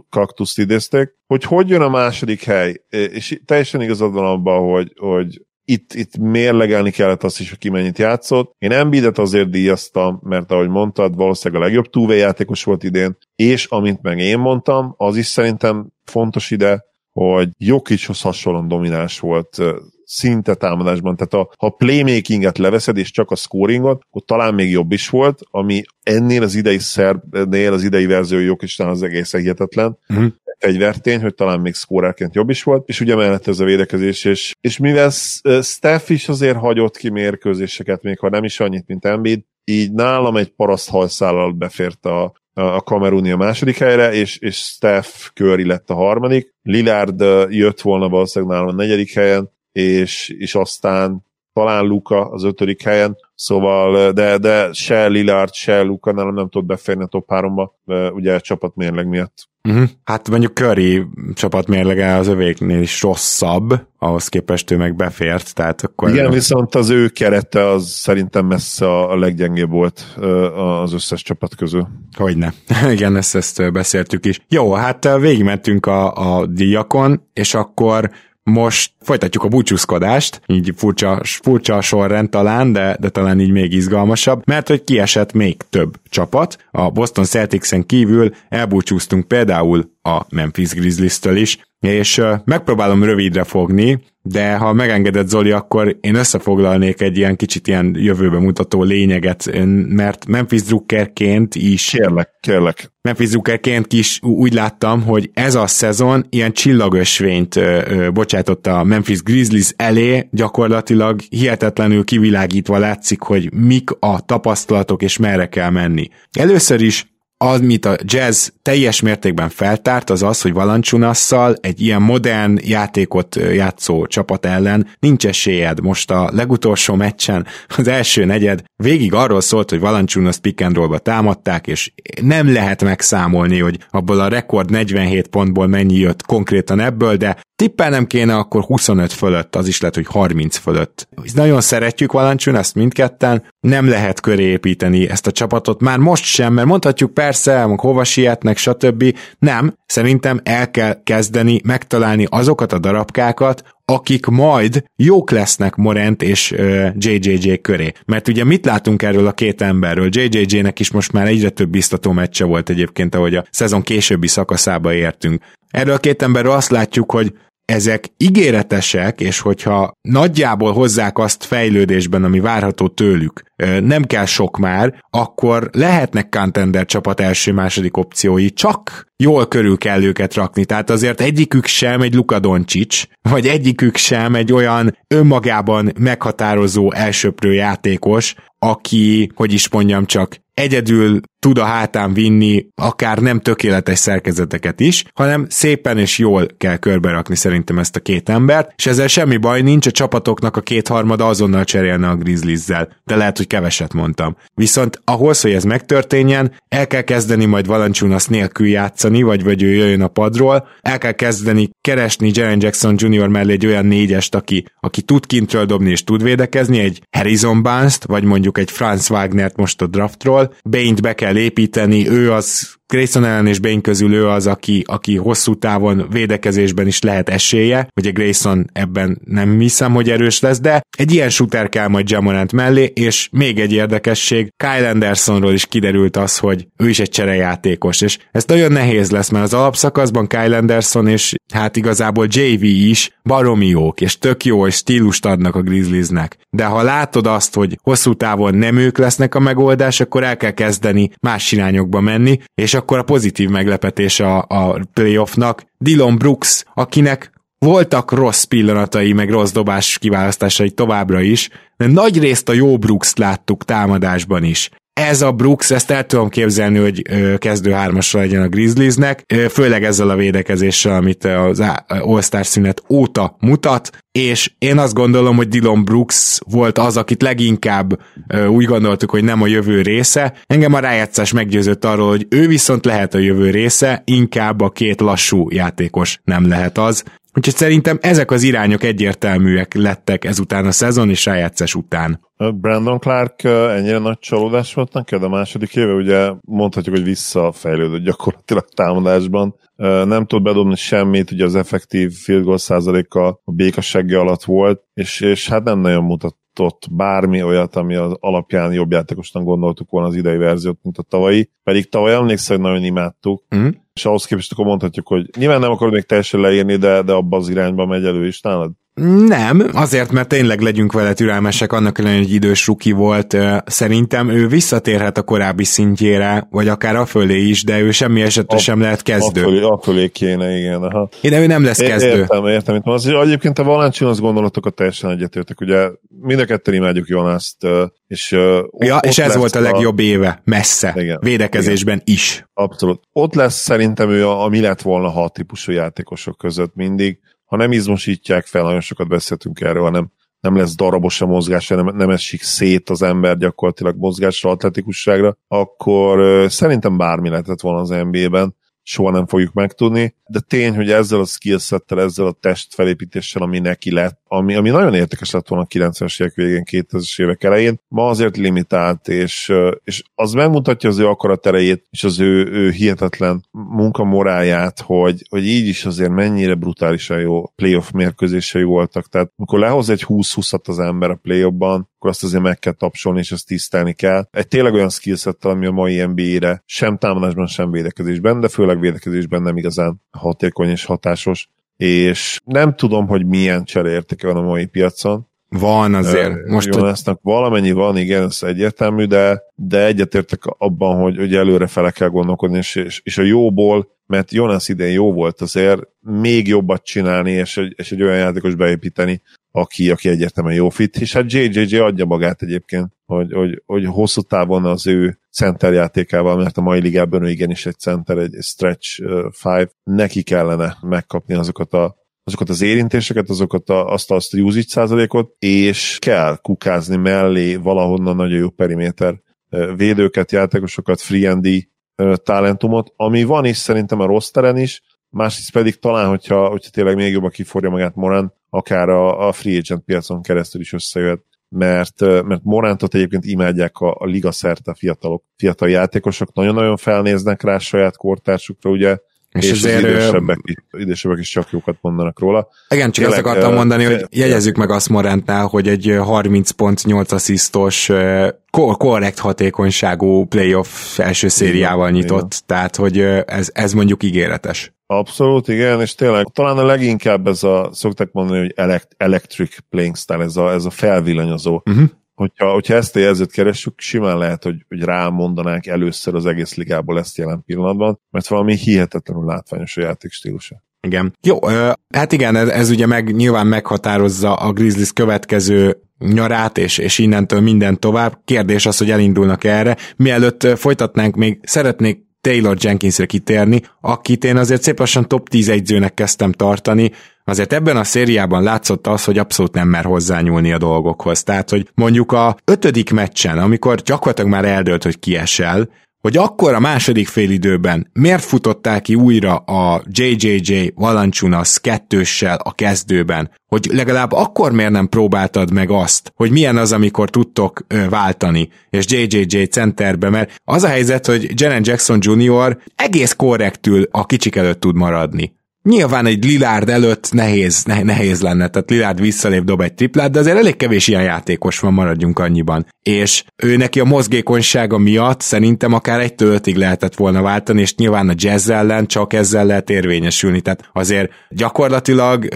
Cactus-t idézték, hogy hogy jön a második hely, és teljesen igazad van abban, hogy, hogy itt, itt mérlegelni kellett azt is, hogy ki mennyit játszott. Én Embiidet azért díjaztam, mert ahogy mondtad, valószínűleg a legjobb túvé játékos volt idén, és amint meg én mondtam, az is szerintem fontos ide, hogy Jokichoz hasonlóan domináns volt szinte támadásban. Tehát a, ha playmakinget leveszed, és csak a scoringot, akkor talán még jobb is volt, ami ennél az idei szerbnél, az idei verzió Jokicsnál az egészen hihetetlen. Uh-huh fegyvertény, hogy talán még szkórárként jobb is volt, és ugye mellett ez a védekezés, és, és mivel Steph is azért hagyott ki mérkőzéseket, még ha nem is annyit, mint Embiid, így nálam egy paraszt hajszállal befért a, a Kameruni a második helyre, és, és Steph Curry lett a harmadik. Lillard jött volna valószínűleg nálam a negyedik helyen, és, és aztán talán Luka az ötödik helyen, szóval, de, de se Lillard, se Luka nem, nem tud beférni a top 3-ba, ugye csapatmérleg miatt. Uh-huh. Hát mondjuk Curry csapatmérlege az övéknél is rosszabb, ahhoz képest ő meg befért, tehát akkor... Igen, viszont az ő kerete az szerintem messze a leggyengébb volt az összes csapat közül. Hogyne. Igen, ezt, ezt beszéltük is. Jó, hát végigmentünk a, a díjakon, és akkor most folytatjuk a búcsúzkodást, így furcsa, furcsa sorrend talán, de, de talán így még izgalmasabb, mert hogy kiesett még több csapat. A Boston Celtics-en kívül elbúcsúztunk például a Memphis Grizzlies-től is, és megpróbálom rövidre fogni, de ha megengedett Zoli, akkor én összefoglalnék egy ilyen kicsit ilyen jövőbe mutató lényeget, mert Memphis Druckerként is... Kérlek, kérlek. Memphis Druckerként is úgy láttam, hogy ez a szezon ilyen csillagösvényt bocsátott a Memphis Grizzlies elé, gyakorlatilag hihetetlenül kivilágítva látszik, hogy mik a tapasztalatok és merre kell menni. Először is amit a jazz teljes mértékben feltárt, az az, hogy Valancsunasszal egy ilyen modern játékot játszó csapat ellen nincs esélyed. Most a legutolsó meccsen az első negyed végig arról szólt, hogy Valancsunas pick and rollba támadták, és nem lehet megszámolni, hogy abból a rekord 47 pontból mennyi jött konkrétan ebből, de tippelnem kéne, akkor 25 fölött, az is lehet, hogy 30 fölött. Nagyon szeretjük Valancsun, ezt mindketten, nem lehet köré építeni ezt a csapatot, már most sem, mert mondhatjuk persze, hova sietnek, stb. Nem, szerintem el kell kezdeni megtalálni azokat a darabkákat, akik majd jók lesznek Morent és uh, JJJ köré. Mert ugye mit látunk erről a két emberről? JJJ-nek is most már egyre több biztató meccse volt egyébként, ahogy a szezon későbbi szakaszába értünk. Erről a két emberről azt látjuk, hogy ezek ígéretesek, és hogyha nagyjából hozzák azt fejlődésben, ami várható tőlük, nem kell sok már, akkor lehetnek contender csapat első-második opciói, csak jól körül kell őket rakni. Tehát azért egyikük sem egy Luka Doncic, vagy egyikük sem egy olyan önmagában meghatározó elsőprő játékos, aki, hogy is mondjam csak, egyedül tud a hátán vinni akár nem tökéletes szerkezeteket is, hanem szépen és jól kell körberakni szerintem ezt a két embert, és ezzel semmi baj nincs, a csapatoknak a kétharmada azonnal cserélne a Grizzlies-zel, de lehet, hogy keveset mondtam. Viszont ahhoz, hogy ez megtörténjen, el kell kezdeni majd Valanciunas nélkül játszani, vagy vagy ő jöjjön a padról, el kell kezdeni keresni Jaren Jackson Jr. mellé egy olyan négyest, aki, aki tud kintről dobni és tud védekezni, egy Harrison barnes vagy mondjuk egy Franz Wagnert most a draftról, Bain-t be kell építeni, ő az Grayson ellen és Bain közül ő az, aki, aki hosszú távon védekezésben is lehet esélye. Ugye Grayson ebben nem hiszem, hogy erős lesz, de egy ilyen shooter kell majd Jamorant mellé, és még egy érdekesség, Kyle Andersonról is kiderült az, hogy ő is egy cserejátékos, és ez nagyon nehéz lesz, mert az alapszakaszban Kyle Anderson és hát igazából JV is baromi jók, és tök jó, és stílust adnak a Grizzliesnek. De ha látod azt, hogy hosszú távon nem ők lesznek a megoldás, akkor el kell kezdeni más irányokba menni, és akkor a pozitív meglepetés a, a playoffnak. Dylan Brooks, akinek voltak rossz pillanatai, meg rossz dobás kiválasztásai továbbra is, de nagy részt a jó Brooks láttuk támadásban is ez a Brooks, ezt el tudom képzelni, hogy kezdő hármasra legyen a Grizzliesnek, főleg ezzel a védekezéssel, amit az All-Star szünet óta mutat, és én azt gondolom, hogy Dylan Brooks volt az, akit leginkább úgy gondoltuk, hogy nem a jövő része. Engem a rájátszás meggyőzött arról, hogy ő viszont lehet a jövő része, inkább a két lassú játékos nem lehet az. Úgyhogy szerintem ezek az irányok egyértelműek lettek ezután a szezon és rájátszás után. Brandon Clark ennyire nagy csalódás volt neked a második éve? Ugye mondhatjuk, hogy visszafejlődött gyakorlatilag támadásban. Nem tud bedobni semmit, ugye az effektív field goal százaléka a békasegge alatt volt, és, és hát nem nagyon mutat mutatott bármi olyat, ami az alapján jobb játékosnak gondoltuk volna az idei verziót, mint a tavalyi. Pedig tavaly emlékszel, hogy nagyon imádtuk, mm. és ahhoz képest akkor mondhatjuk, hogy nyilván nem akarod még teljesen leírni, de, de abba az irányba megy elő is nálad. Nem, azért, mert tényleg legyünk vele türelmesek, annak ellenére, hogy idős ruki volt. Szerintem ő visszatérhet a korábbi szintjére, vagy akár a fölé is, de ő semmi esetre a, sem lehet kezdő. A fölé, a fölé kéne, igen. Aha. Én, ő nem lesz kezdő. Értem, értem. Itt az, egyébként a Valanciunas gondolatokat teljesen egyetértek. Ugye mind a ketten imádjuk Jonaszt, és, ja, és ez volt a legjobb éve, messze, igen, védekezésben igen. is. Abszolút. Ott lesz szerintem ő, a, ami lett volna hat típusú játékosok között mindig ha nem izmosítják fel, nagyon sokat beszéltünk erről, hanem nem lesz darabos a mozgás, nem, nem esik szét az ember gyakorlatilag mozgásra, atletikusságra, akkor szerintem bármi lehetett volna az NBA-ben soha nem fogjuk megtudni, de tény, hogy ezzel a skillsettel, ezzel a testfelépítéssel, ami neki lett, ami, ami nagyon értékes lett volna a 90-es évek végén, 2000-es évek elején, ma azért limitált, és, és az megmutatja az ő akarat erejét, és az ő, ő hihetetlen munkamoráját, hogy, hogy így is azért mennyire brutálisan jó playoff mérkőzései voltak. Tehát amikor lehoz egy 20-20-at az ember a playoffban, akkor azt azért meg kell tapsolni, és ezt tisztelni kell. Egy tényleg olyan skillsettel, ami a mai NBA-re sem támadásban, sem védekezésben, de főleg védekezésben nem igazán hatékony és hatásos. És nem tudom, hogy milyen csereértéke van a mai piacon, van azért. Most Jonasnak valamennyi van, igen, ez egyértelmű, de, de egyetértek abban, hogy, hogy előre fele kell gondolkodni, és, és, és a jóból, mert Jonas idén jó volt azért, még jobbat csinálni, és egy, és egy olyan játékos beépíteni, aki, aki egyértelműen jó fit, és hát JJJ adja magát egyébként, hogy, hogy, hogy hosszú távon az ő center játékával, mert a mai ligában ő igenis egy center, egy stretch five, neki kellene megkapni azokat a azokat az érintéseket, azokat a, azt, azt a usage százalékot, és kell kukázni mellé valahonnan nagyon jó periméter védőket, játékosokat, free and talentumot, ami van is szerintem a rosteren is, másrészt pedig talán, hogyha, hogyha tényleg még jobban kiforja magát Morán, akár a, a free agent piacon keresztül is összejöhet, mert, mert Morántot egyébként imádják a, a liga szerte fiatalok, fiatal játékosok, nagyon-nagyon felnéznek rá saját kortársukra, ugye és, és ezért... Az idősebbek, idősebbek is csak jókat mondanak róla. Igen, csak Tényleg, ezt akartam mondani, hogy jegyezzük meg azt Morantnál, hogy egy 30 pont 8 asszisztos korrekt hatékonyságú playoff első szériával nyitott, igen. tehát hogy ez, ez mondjuk ígéretes. Abszolút, igen, és tényleg talán a leginkább ez a, szokták mondani, hogy elect, electric playing style, ez a, ez a felvillanyozó uh-huh hogyha, hogyha ezt a jelzőt keressük, simán lehet, hogy, hogy rámondanánk először az egész ligából ezt jelen pillanatban, mert valami hihetetlenül látványos a játékstílusa. Igen. Jó, hát igen, ez, ez ugye meg nyilván meghatározza a Grizzlies következő nyarát, és, és innentől minden tovább. Kérdés az, hogy elindulnak erre. Mielőtt folytatnánk, még szeretnék Taylor Jenkinsre kitérni, akit én azért szép lassan top 10 egyzőnek kezdtem tartani, azért ebben a szériában látszott az, hogy abszolút nem mer hozzányúlni a dolgokhoz. Tehát, hogy mondjuk a ötödik meccsen, amikor gyakorlatilag már eldőlt, hogy kiesel, hogy akkor a második félidőben miért futották ki újra a JJJ Valanciunas kettőssel a kezdőben, hogy legalább akkor miért nem próbáltad meg azt, hogy milyen az, amikor tudtok ö, váltani, és JJJ centerbe, mert az a helyzet, hogy Jaren Jackson Jr. egész korrektül a kicsik előtt tud maradni. Nyilván egy Lilárd előtt nehéz, nehéz lenne, tehát Lilárd visszalép, dob egy triplát, de azért elég kevés ilyen játékos van, maradjunk annyiban. És ő neki a mozgékonysága miatt szerintem akár egy ötig lehetett volna váltani, és nyilván a jazz ellen csak ezzel lehet érvényesülni. Tehát azért gyakorlatilag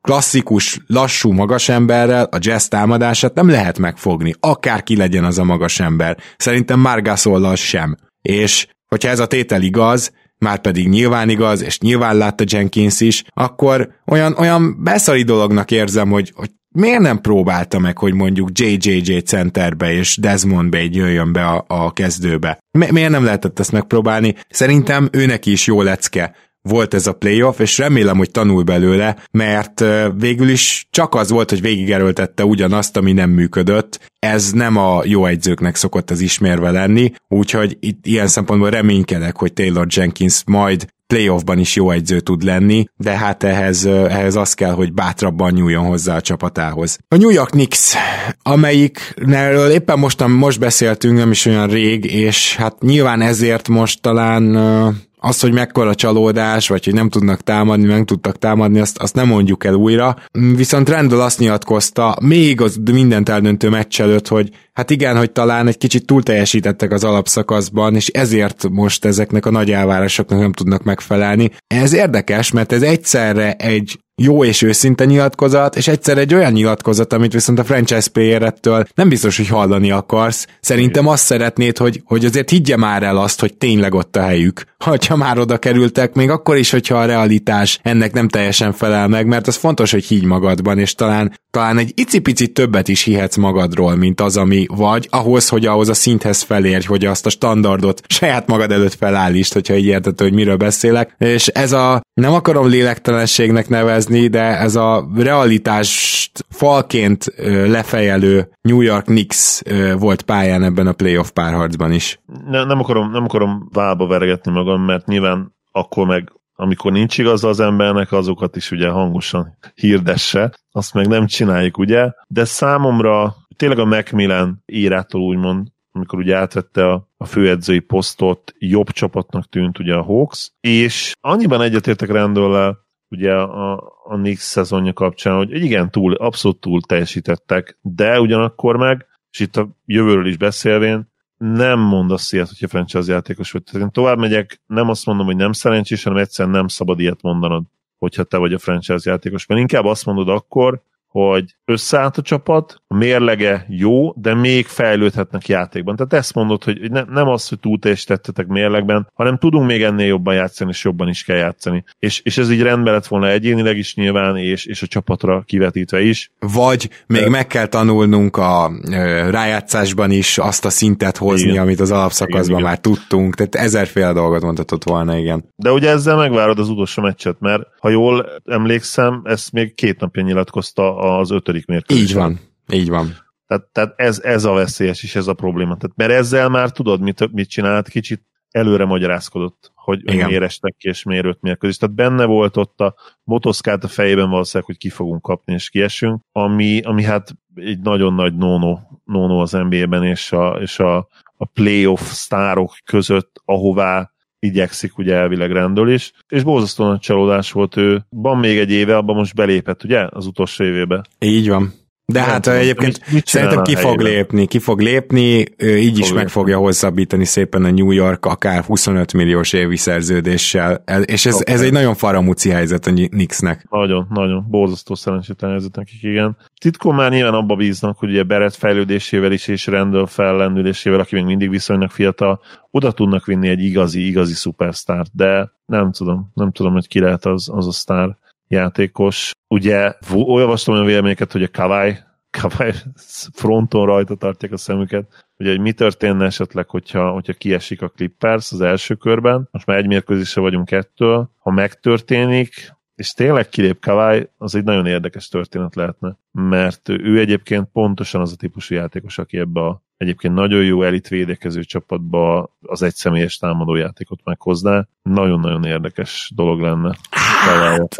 klasszikus, lassú magas emberrel a jazz támadását nem lehet megfogni, akár ki legyen az a magas ember. Szerintem Margasollal sem. És hogyha ez a tétel igaz, már pedig nyilván igaz, és nyilván látta Jenkins is, akkor olyan, olyan beszari dolognak érzem, hogy, hogy miért nem próbálta meg, hogy mondjuk JJJ centerbe és Desmond Bay jöjjön be a, a kezdőbe? Mi, miért nem lehetett ezt megpróbálni? Szerintem őnek is jó lecke volt ez a playoff, és remélem, hogy tanul belőle, mert végül is csak az volt, hogy végigerőltette ugyanazt, ami nem működött. Ez nem a jó egyzőknek szokott az ismérve lenni, úgyhogy itt ilyen szempontból reménykedek, hogy Taylor Jenkins majd playoffban is jó egyző tud lenni, de hát ehhez, ehhez az kell, hogy bátrabban nyúljon hozzá a csapatához. A New York Knicks, amelyikről éppen mostan most beszéltünk, nem is olyan rég, és hát nyilván ezért most talán az, hogy mekkora csalódás, vagy hogy nem tudnak támadni, nem tudtak támadni, azt, azt nem mondjuk el újra. Viszont Randall azt nyilatkozta, még az mindent eldöntő meccs előtt, hogy hát igen, hogy talán egy kicsit túl teljesítettek az alapszakaszban, és ezért most ezeknek a nagy elvárásoknak nem tudnak megfelelni. Ez érdekes, mert ez egyszerre egy jó és őszinte nyilatkozat, és egyszer egy olyan nyilatkozat, amit viszont a franchise playerettől nem biztos, hogy hallani akarsz. Szerintem azt szeretnéd, hogy, hogy azért higgye már el azt, hogy tényleg ott a helyük. Ha már oda kerültek, még akkor is, hogyha a realitás ennek nem teljesen felel meg, mert az fontos, hogy higgy magadban, és talán, talán egy icipicit többet is hihetsz magadról, mint az, ami vagy, ahhoz, hogy ahhoz a szinthez felérj, hogy azt a standardot saját magad előtt felállítsd, hogyha így érted, hogy miről beszélek. És ez a nem akarom lélektelenségnek nevezni, de ez a realitást falként lefejelő New York Knicks volt pályán ebben a playoff párharcban is. Ne, nem, akarom, nem akarom válba veregetni magam, mert nyilván akkor meg amikor nincs igaza az embernek, azokat is ugye hangosan hirdesse, azt meg nem csináljuk, ugye? De számomra tényleg a Macmillan írától úgymond amikor ugye átvette a, a főedzői posztot, jobb csapatnak tűnt ugye a Hawks, és annyiban egyetértek rendőrrel, ugye a, a Knicks szezonja kapcsán, hogy igen, túl, abszolút túl teljesítettek, de ugyanakkor meg, és itt a jövőről is beszélvén, nem mondasz ilyet, hogyha franchise játékos vagy. Tehát én tovább megyek, nem azt mondom, hogy nem szerencsés, hanem egyszerűen nem szabad ilyet mondanod, hogyha te vagy a franchise játékos. Mert inkább azt mondod akkor, hogy összeállt a csapat, a mérlege jó, de még fejlődhetnek játékban. Tehát ezt mondod, hogy ne, nem az, hogy túl teljesítettetek mérlegben, hanem tudunk még ennél jobban játszani, és jobban is kell játszani. És, és ez így rendben lett volna egyénileg is nyilván, és, és a csapatra kivetítve is. Vagy még de... meg kell tanulnunk a ö, rájátszásban is azt a szintet hozni, igen. amit az alapszakaszban igen, már igen. tudtunk. Tehát ezerféle dolgot mondhatott volna, igen. De ugye ezzel megvárod az utolsó meccset, mert ha jól emlékszem, ezt még két napja nyilatkozta az ötödik mérkőzés. Így van, így van. Tehát, tehát ez, ez a veszélyes is, ez a probléma. Tehát, mert ezzel már tudod, mit, mit csinált, kicsit előre magyarázkodott, hogy Igen. miért estek ki, és miért öt mérkőzés. Tehát benne volt ott a motoszkát a fejében valószínűleg, hogy ki fogunk kapni, és kiesünk, ami, ami hát egy nagyon nagy nono, nono az NBA-ben, és a, és a, a playoff sztárok között, ahová igyekszik ugye elvileg rendől is, és borzasztóan csalódás volt ő. Van még egy éve, abban most belépett, ugye? Az utolsó évébe. Így van. De nem hát tudom, egyébként mit, mit szerintem ki fog lépni, ki fog lépni, ő így fog is lépni. meg fogja hosszabbítani szépen a New York akár 25 milliós évi szerződéssel, és ez, ez egy nagyon faramúci helyzet a Knicksnek. Nagyon, nagyon, borzasztó szerencsétlen helyzet nekik, igen. Titkon már nyilván abba bíznak, hogy ugye Beret fejlődésével is és rendőr fellendülésével, aki még mindig viszonylag fiatal, oda tudnak vinni egy igazi, igazi szupersztárt, de nem tudom, nem tudom, hogy ki lehet az, az a sztár játékos. Ugye olvastam olyan véleményeket, hogy a Kawai, Kawai fronton rajta tartják a szemüket, ugye, hogy mi történne esetleg, hogyha, hogyha kiesik a Clippers az első körben, most már egy mérkőzésre vagyunk ettől, ha megtörténik, és tényleg kilép Kawai, az egy nagyon érdekes történet lehetne, mert ő egyébként pontosan az a típusú játékos, aki ebbe a egyébként nagyon jó elit védekező csapatba az egyszemélyes támadójátékot meghozná. Nagyon-nagyon érdekes dolog lenne hát.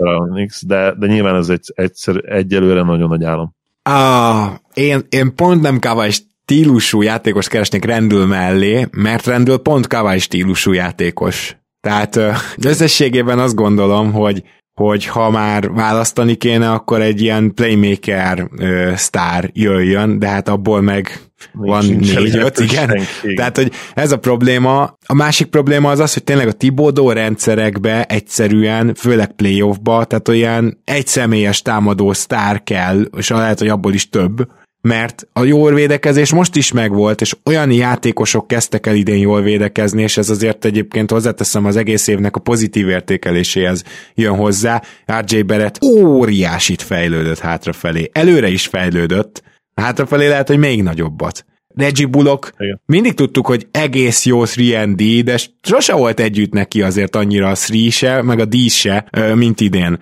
de, de nyilván ez egy, egyszer, egyelőre nagyon nagy álom. Ah, én, én pont nem Kawai stílusú játékos keresnék rendül mellé, mert rendül pont Kawai stílusú játékos. Tehát összességében azt gondolom, hogy hogy ha már választani kéne, akkor egy ilyen playmaker ö, sztár jöjjön, de hát abból meg Még van négy-öt, igen. Senki. Tehát, hogy ez a probléma. A másik probléma az az, hogy tényleg a Tibodó rendszerekbe egyszerűen, főleg playoffba, tehát olyan egy személyes támadó sztár kell, és lehet, hogy abból is több, mert a jól védekezés most is megvolt, és olyan játékosok kezdtek el idén jól védekezni, és ez azért egyébként hozzáteszem az egész évnek a pozitív értékeléséhez jön hozzá. RJ Barrett óriásit fejlődött hátrafelé. Előre is fejlődött, hátrafelé lehet, hogy még nagyobbat. Reggie Bullock, Igen. mindig tudtuk, hogy egész jó 3D, de sose volt együtt neki azért annyira a 3 se, meg a D se, mint idén.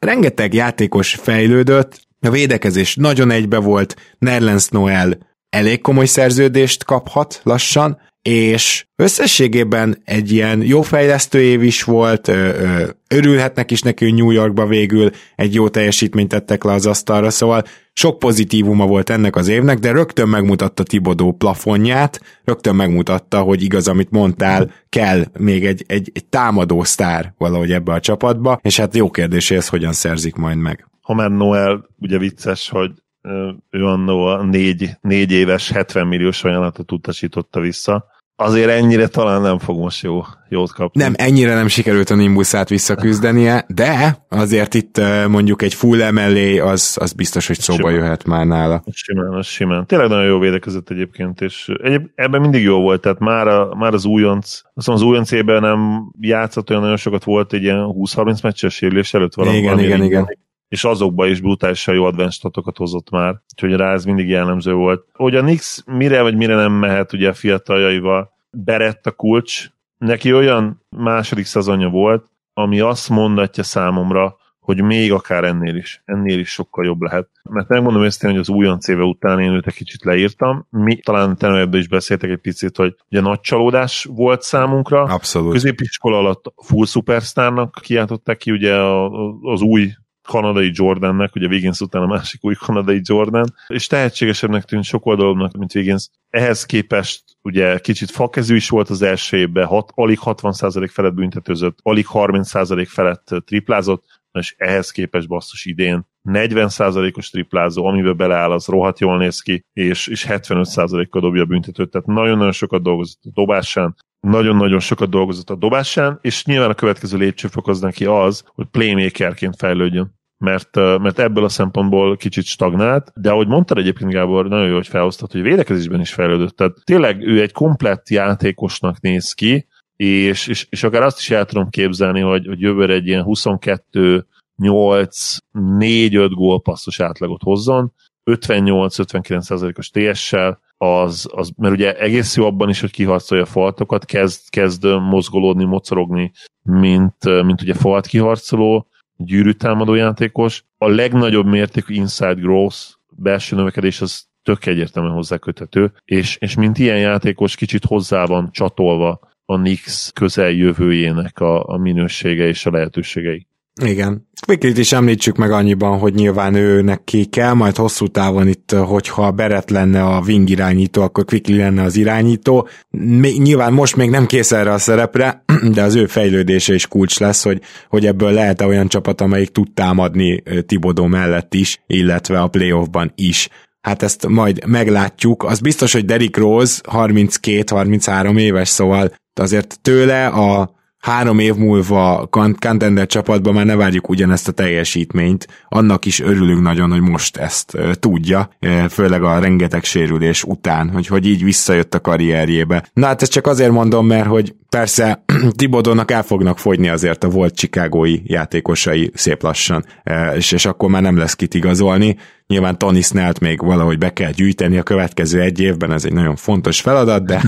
Rengeteg játékos fejlődött, a védekezés nagyon egybe volt, Nerlens Noel elég komoly szerződést kaphat lassan, és összességében egy ilyen jó fejlesztő év is volt, ö, ö, örülhetnek is neki, New Yorkba végül egy jó teljesítményt tettek le az asztalra, szóval sok pozitívuma volt ennek az évnek, de rögtön megmutatta Tibodó plafonját, rögtön megmutatta, hogy igaz, amit mondtál, kell még egy, egy, egy támadó sztár valahogy ebbe a csapatba, és hát jó kérdés, hogy ezt hogyan szerzik majd meg. Homer Noel, ugye vicces, hogy ő annó a négy, négy éves 70 milliós ajánlatot utasította vissza. Azért ennyire talán nem fog most jó, jót kapni. Nem, ennyire nem sikerült a Nimbusát visszaküzdenie, de azért itt mondjuk egy full emellé az, az biztos, hogy szóba simán. jöhet már nála. Simán, az simán. Tényleg nagyon jó védekezett egyébként, és egyéb, ebben mindig jó volt, tehát már, a, már az újonc, azt mondom, az újonc nem játszott olyan nagyon sokat volt egy ilyen 20-30 meccses sérülés előtt valami. Igen, igen, igen és azokba is brutálisan jó advanced statokat hozott már, úgyhogy rá ez mindig jellemző volt. Hogy a Nix mire vagy mire nem mehet ugye a fiataljaival, Berett a kulcs, neki olyan második szezonja volt, ami azt mondatja számomra, hogy még akár ennél is, ennél is sokkal jobb lehet. Mert megmondom őszintén, hogy az újonc éve után én őt egy kicsit leírtam. Mi talán te is beszéltek egy picit, hogy ugye nagy csalódás volt számunkra. Abszolút. Középiskola alatt full superstárnak kiáltották ki ugye az új kanadai Jordannek, ugye Wiggins után a másik új kanadai Jordan, és tehetségesebbnek tűnt sok oldalomnak, mint Wiggins. Ehhez képest ugye kicsit fakezű is volt az első évben, hat, alig 60% felett büntetőzött, alig 30% felett triplázott, és ehhez képest basszus idén 40%-os triplázó, amiben beleáll, az rohadt jól néz ki, és, és 75%-kal dobja a büntetőt, tehát nagyon-nagyon sokat dolgozott a dobásán, nagyon-nagyon sokat dolgozott a dobásán, és nyilván a következő lépcsőfok az neki az, hogy playmakerként fejlődjön mert, mert ebből a szempontból kicsit stagnált, de ahogy mondtad egyébként Gábor, nagyon jó, hogy felhoztad, hogy védekezésben is fejlődött. Tehát tényleg ő egy komplett játékosnak néz ki, és, és, és akár azt is el tudom képzelni, hogy, hogy jövőre egy ilyen 22 8 4-5 gólpasszos átlagot hozzon, 58-59%-os TS-sel, az, az, mert ugye egész jó abban is, hogy kiharcolja a faltokat, kezd, kezd mozgolódni, mocorogni, mint, mint ugye falt kiharcoló, gyűrűtámadó játékos. A legnagyobb mértékű inside growth, belső növekedés az tök egyértelműen hozzá köthető, és, és mint ilyen játékos kicsit hozzá van csatolva a Nix közeljövőjének a, a minősége és a lehetőségei. Igen. Quicklit is említsük meg annyiban, hogy nyilván ő neki kell, majd hosszú távon itt, hogyha Beret lenne a wing irányító, akkor Quickly lenne az irányító. Még, nyilván most még nem kész erre a szerepre, de az ő fejlődése is kulcs lesz, hogy, hogy ebből lehet olyan csapat, amelyik tud támadni Tibodó mellett is, illetve a playoffban is. Hát ezt majd meglátjuk. Az biztos, hogy Derrick Rose 32-33 éves, szóval azért tőle a három év múlva contender csapatban már ne várjuk ugyanezt a teljesítményt, annak is örülünk nagyon, hogy most ezt tudja, főleg a rengeteg sérülés után, hogy, hogy így visszajött a karrierjébe. Na hát ezt csak azért mondom, mert hogy persze Tibodónak el fognak fogyni azért a volt chicagói játékosai szép lassan, és, és akkor már nem lesz kit igazolni, Nyilván Tony Snellt még valahogy be kell gyűjteni a következő egy évben, ez egy nagyon fontos feladat, de,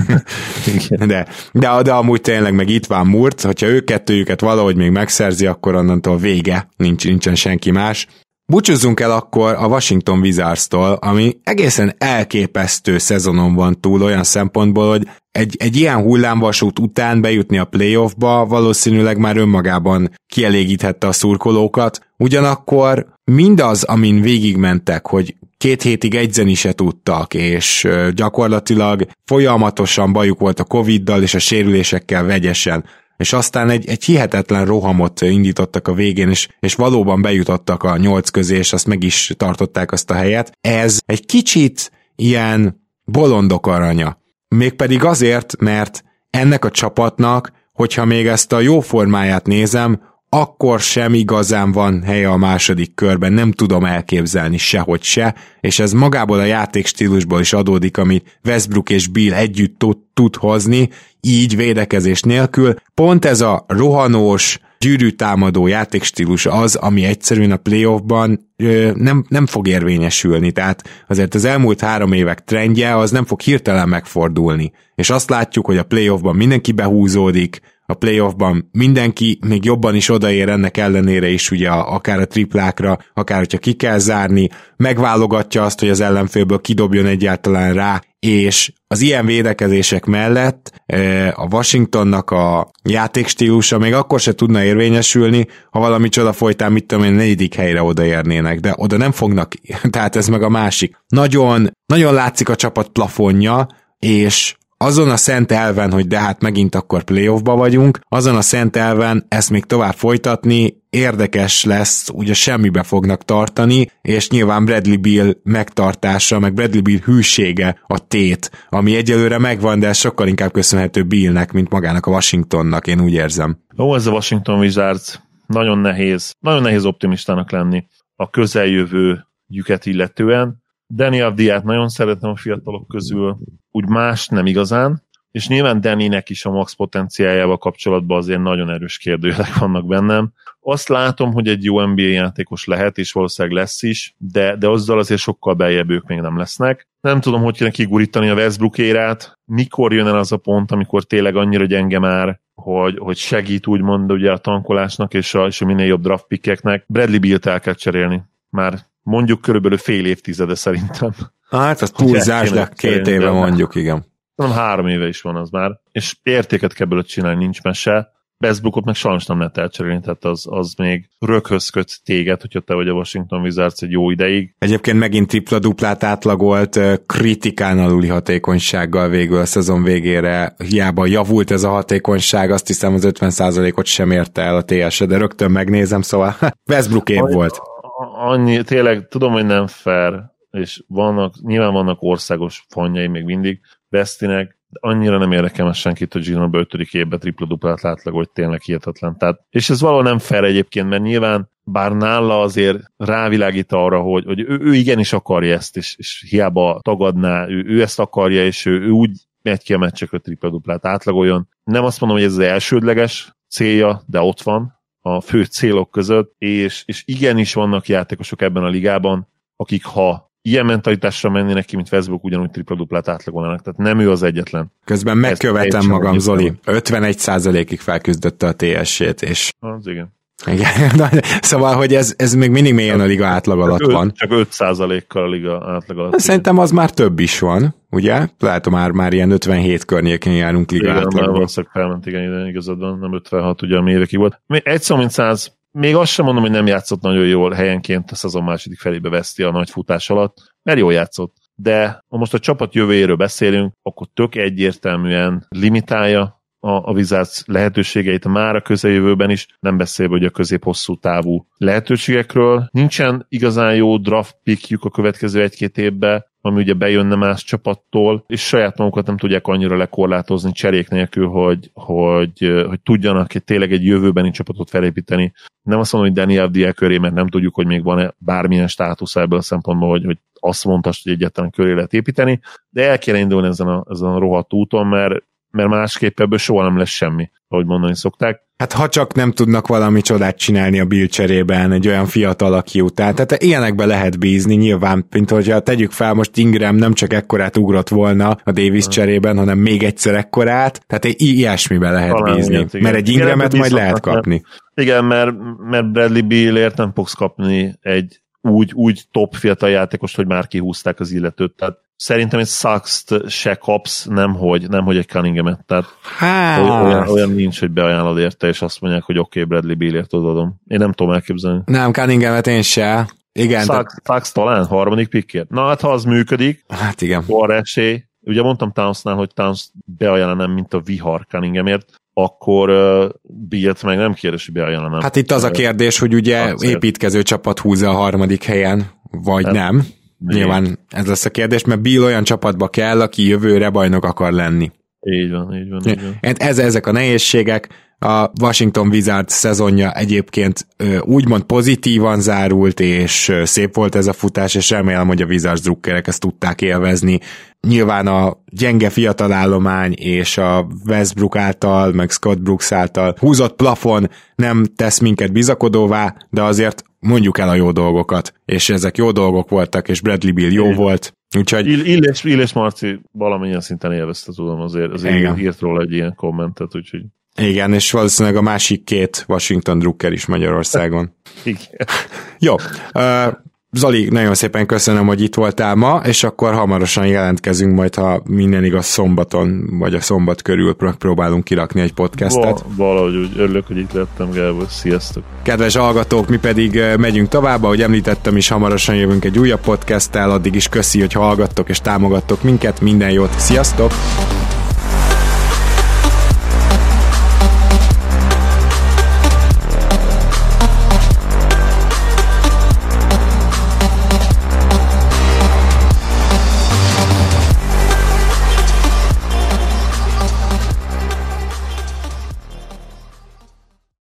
de, de, de amúgy tényleg meg itt van Murt, hogyha ők kettőjüket valahogy még megszerzi, akkor onnantól vége, nincs, nincsen senki más. Búcsúzzunk el akkor a Washington Wizards-tól, ami egészen elképesztő szezonon van túl olyan szempontból, hogy egy, egy ilyen hullámvasút után bejutni a playoffba valószínűleg már önmagában kielégíthette a szurkolókat, ugyanakkor mindaz, amin végigmentek, hogy két hétig egyzeni se tudtak, és gyakorlatilag folyamatosan bajuk volt a Covid-dal és a sérülésekkel vegyesen, és aztán egy, egy hihetetlen rohamot indítottak a végén, és, és valóban bejutottak a nyolc közé, és azt meg is tartották azt a helyet. Ez egy kicsit ilyen bolondok aranya. Mégpedig azért, mert ennek a csapatnak, hogyha még ezt a jó formáját nézem, akkor sem igazán van helye a második körben, nem tudom elképzelni sehogy se, és ez magából a játékstílusból is adódik, amit Westbrook és Bill együtt tud, tud hozni, így védekezés nélkül. Pont ez a rohanós, gyűrűtámadó játékstílus az, ami egyszerűen a playoffban nem, nem fog érvényesülni, tehát azért az elmúlt három évek trendje az nem fog hirtelen megfordulni, és azt látjuk, hogy a playoffban mindenki behúzódik, a playoffban mindenki még jobban is odaér ennek ellenére is ugye akár a triplákra, akár hogyha ki kell zárni, megválogatja azt, hogy az ellenfélből kidobjon egyáltalán rá, és az ilyen védekezések mellett e, a Washingtonnak a játékstílusa még akkor se tudna érvényesülni, ha valami csoda folytán, mit tudom én, negyedik helyre odaérnének, de oda nem fognak, tehát ez meg a másik. Nagyon, nagyon látszik a csapat plafonja, és azon a szent elven, hogy de hát megint akkor playoffba vagyunk, azon a szent elven ezt még tovább folytatni érdekes lesz, ugye semmibe fognak tartani, és nyilván Bradley Bill megtartása, meg Bradley Bill hűsége a tét, ami egyelőre megvan, de sokkal inkább köszönhető Billnek, mint magának a Washingtonnak, én úgy érzem. Ó, ez a Washington Wizards nagyon nehéz, nagyon nehéz optimistának lenni a közeljövő lyüket illetően, Danny Avdiát nagyon szeretem a fiatalok közül, úgy más nem igazán, és nyilván Danny-nek is a max potenciájával kapcsolatban azért nagyon erős kérdőjelek vannak bennem. Azt látom, hogy egy jó NBA játékos lehet, és valószínűleg lesz is, de, de azzal azért sokkal beljebb ők még nem lesznek. Nem tudom, hogy kéne kigurítani a Westbrook érát, mikor jön el az a pont, amikor tényleg annyira gyenge már, hogy, hogy segít úgymond ugye a tankolásnak és a, és a minél jobb draft pickeknek. Bradley Beal-t el kell cserélni. Már mondjuk körülbelül fél évtizede szerintem. Hát az túlzás, de két éve mondjuk, igen. Nem három éve is van az már, és értéket kell belőle csinálni, nincs mese. Westbrookot meg sajnos nem lehet elcserélni, tehát az, az még röghöz köt téged, hogyha te vagy a Washington Wizards egy jó ideig. Egyébként megint tripla-duplát átlagolt, kritikán aluli hatékonysággal végül a szezon végére. Hiába javult ez a hatékonyság, azt hiszem az 50%-ot sem érte el a ts de rögtön megnézem, szóval Westbrook év volt. Annyi, tényleg tudom, hogy nem fair, és vannak, nyilván vannak országos fonjai még mindig, Vesztinek, annyira nem érdekel meg senkit, hogy Ginobili 5. évben tripla-duplát látlag, hogy tényleg hihetetlen. Tehát, és ez valahol nem fel egyébként, mert nyilván bár nála azért rávilágít arra, hogy, hogy ő, ő igenis akarja ezt, és, és hiába tagadná, ő, ő ezt akarja, és ő, ő úgy megy ki a meccsekre tripla-duplát átlagoljon. Nem azt mondom, hogy ez az elsődleges célja, de ott van a fő célok között, és, és igenis vannak játékosok ebben a ligában, akik ha ilyen mentalitásra mennének ki, mint Facebook, ugyanúgy tripla-duplát átlagolnának. Tehát nem ő az egyetlen. Közben megkövetem magam, Zoli. 51%-ig felküzdötte a TS-ét, és... Az igen. Igen, szóval, hogy ez, ez még mindig mélyen a liga átlag alatt csak van. Csak 5%-kal a liga átlag alatt. Szerintem az már több is van, ugye? Lehet, már, már ilyen 57 környékén járunk liga igen, átlagban. Igen, valószínűleg felment, igen, ide igazad van, nem 56, ugye, ami évekig volt. Egy szó, mint száz, még azt sem mondom, hogy nem játszott nagyon jól helyenként a szezon második felébe veszti a nagy futás alatt, mert jól játszott. De ha most a csapat jövőjéről beszélünk, akkor tök egyértelműen limitálja a, a Wizards lehetőségeit már a közeljövőben is, nem beszélve, hogy a közép-hosszú távú lehetőségekről. Nincsen igazán jó draft pickjük a következő egy-két évben, ami ugye bejönne más csapattól, és saját magukat nem tudják annyira lekorlátozni cserék nélkül, hogy, hogy, hogy tudjanak egy, tényleg egy jövőbeni csapatot felépíteni. Nem azt mondom, hogy Daniel Diel köré, mert nem tudjuk, hogy még van-e bármilyen státusz ebből a szempontból, hogy, hogy azt mondta, hogy egyáltalán köré lehet építeni, de el kéne indulni ezen a, ezen a rohadt úton, mert mert másképp ebből soha nem lesz semmi, ahogy mondani szokták. Hát ha csak nem tudnak valami csodát csinálni a Bill cserében egy olyan fiatal, aki után. Tehát ilyenekbe lehet bízni, nyilván, mint hogyha tegyük fel, most Ingram nem csak ekkorát ugrott volna a Davis cserében, hanem még egyszer ekkorát, tehát ilyesmibe lehet Talán bízni. Igen, mert egy Ingramet majd lehet kapni. Igen, mert, mert Bradley Billért nem fogsz kapni egy úgy, úgy top fiatal játékost, hogy már kihúzták az illetőt. Tehát szerintem egy sachs se kapsz, nemhogy, nemhogy egy Cunningham-et. Tehát hát. olyan, olyan, nincs, hogy beajánlod érte, és azt mondják, hogy oké, okay, Bradley Billért adom. Én nem tudom elképzelni. Nem, Cunningham-et én se. Igen. Sachs, de... Sachs talán harmadik pickért. Na hát, ha az működik, hát igen. akkor esély. Ugye mondtam Townsnál, hogy Towns beajánlanám, mint a vihar Cunninghamért, akkor uh, Bilt meg nem kérdés, hogy beajánlanám. Hát itt az a kérdés, hogy ugye építkező csapat húzza a harmadik helyen, vagy nem. nem. Még. Nyilván ez lesz a kérdés, mert Bill olyan csapatba kell, aki jövőre bajnok akar lenni. Így van, így van. Így van. Ez, ezek a nehézségek, a Washington Wizards szezonja egyébként úgymond pozitívan zárult, és szép volt ez a futás, és remélem, hogy a Wizards drukkerek ezt tudták élvezni. Nyilván a gyenge fiatalállomány és a Westbrook által, meg Scott Brooks által húzott plafon nem tesz minket bizakodóvá, de azért mondjuk el a jó dolgokat, és ezek jó dolgok voltak, és Bradley Bill jó volt, Úgyhogy... Ill, Illes, Illes Marci valamilyen szinten élvezte, tudom, azért, azért Igen. írt róla egy ilyen kommentet, úgyhogy... Igen, és valószínűleg a másik két Washington Drucker is Magyarországon. Igen. Jó. Uh, Zoli, nagyon szépen köszönöm, hogy itt voltál ma, és akkor hamarosan jelentkezünk majd, ha minden igaz szombaton, vagy a szombat körül próbálunk kirakni egy podcastet. Val- valahogy úgy örülök, hogy itt lettem, Gábor. Sziasztok! Kedves hallgatók, mi pedig megyünk tovább, ahogy említettem is, hamarosan jövünk egy újabb podcasttel, addig is köszi, hogy hallgattok és támogattok minket, minden jót, sziasztok!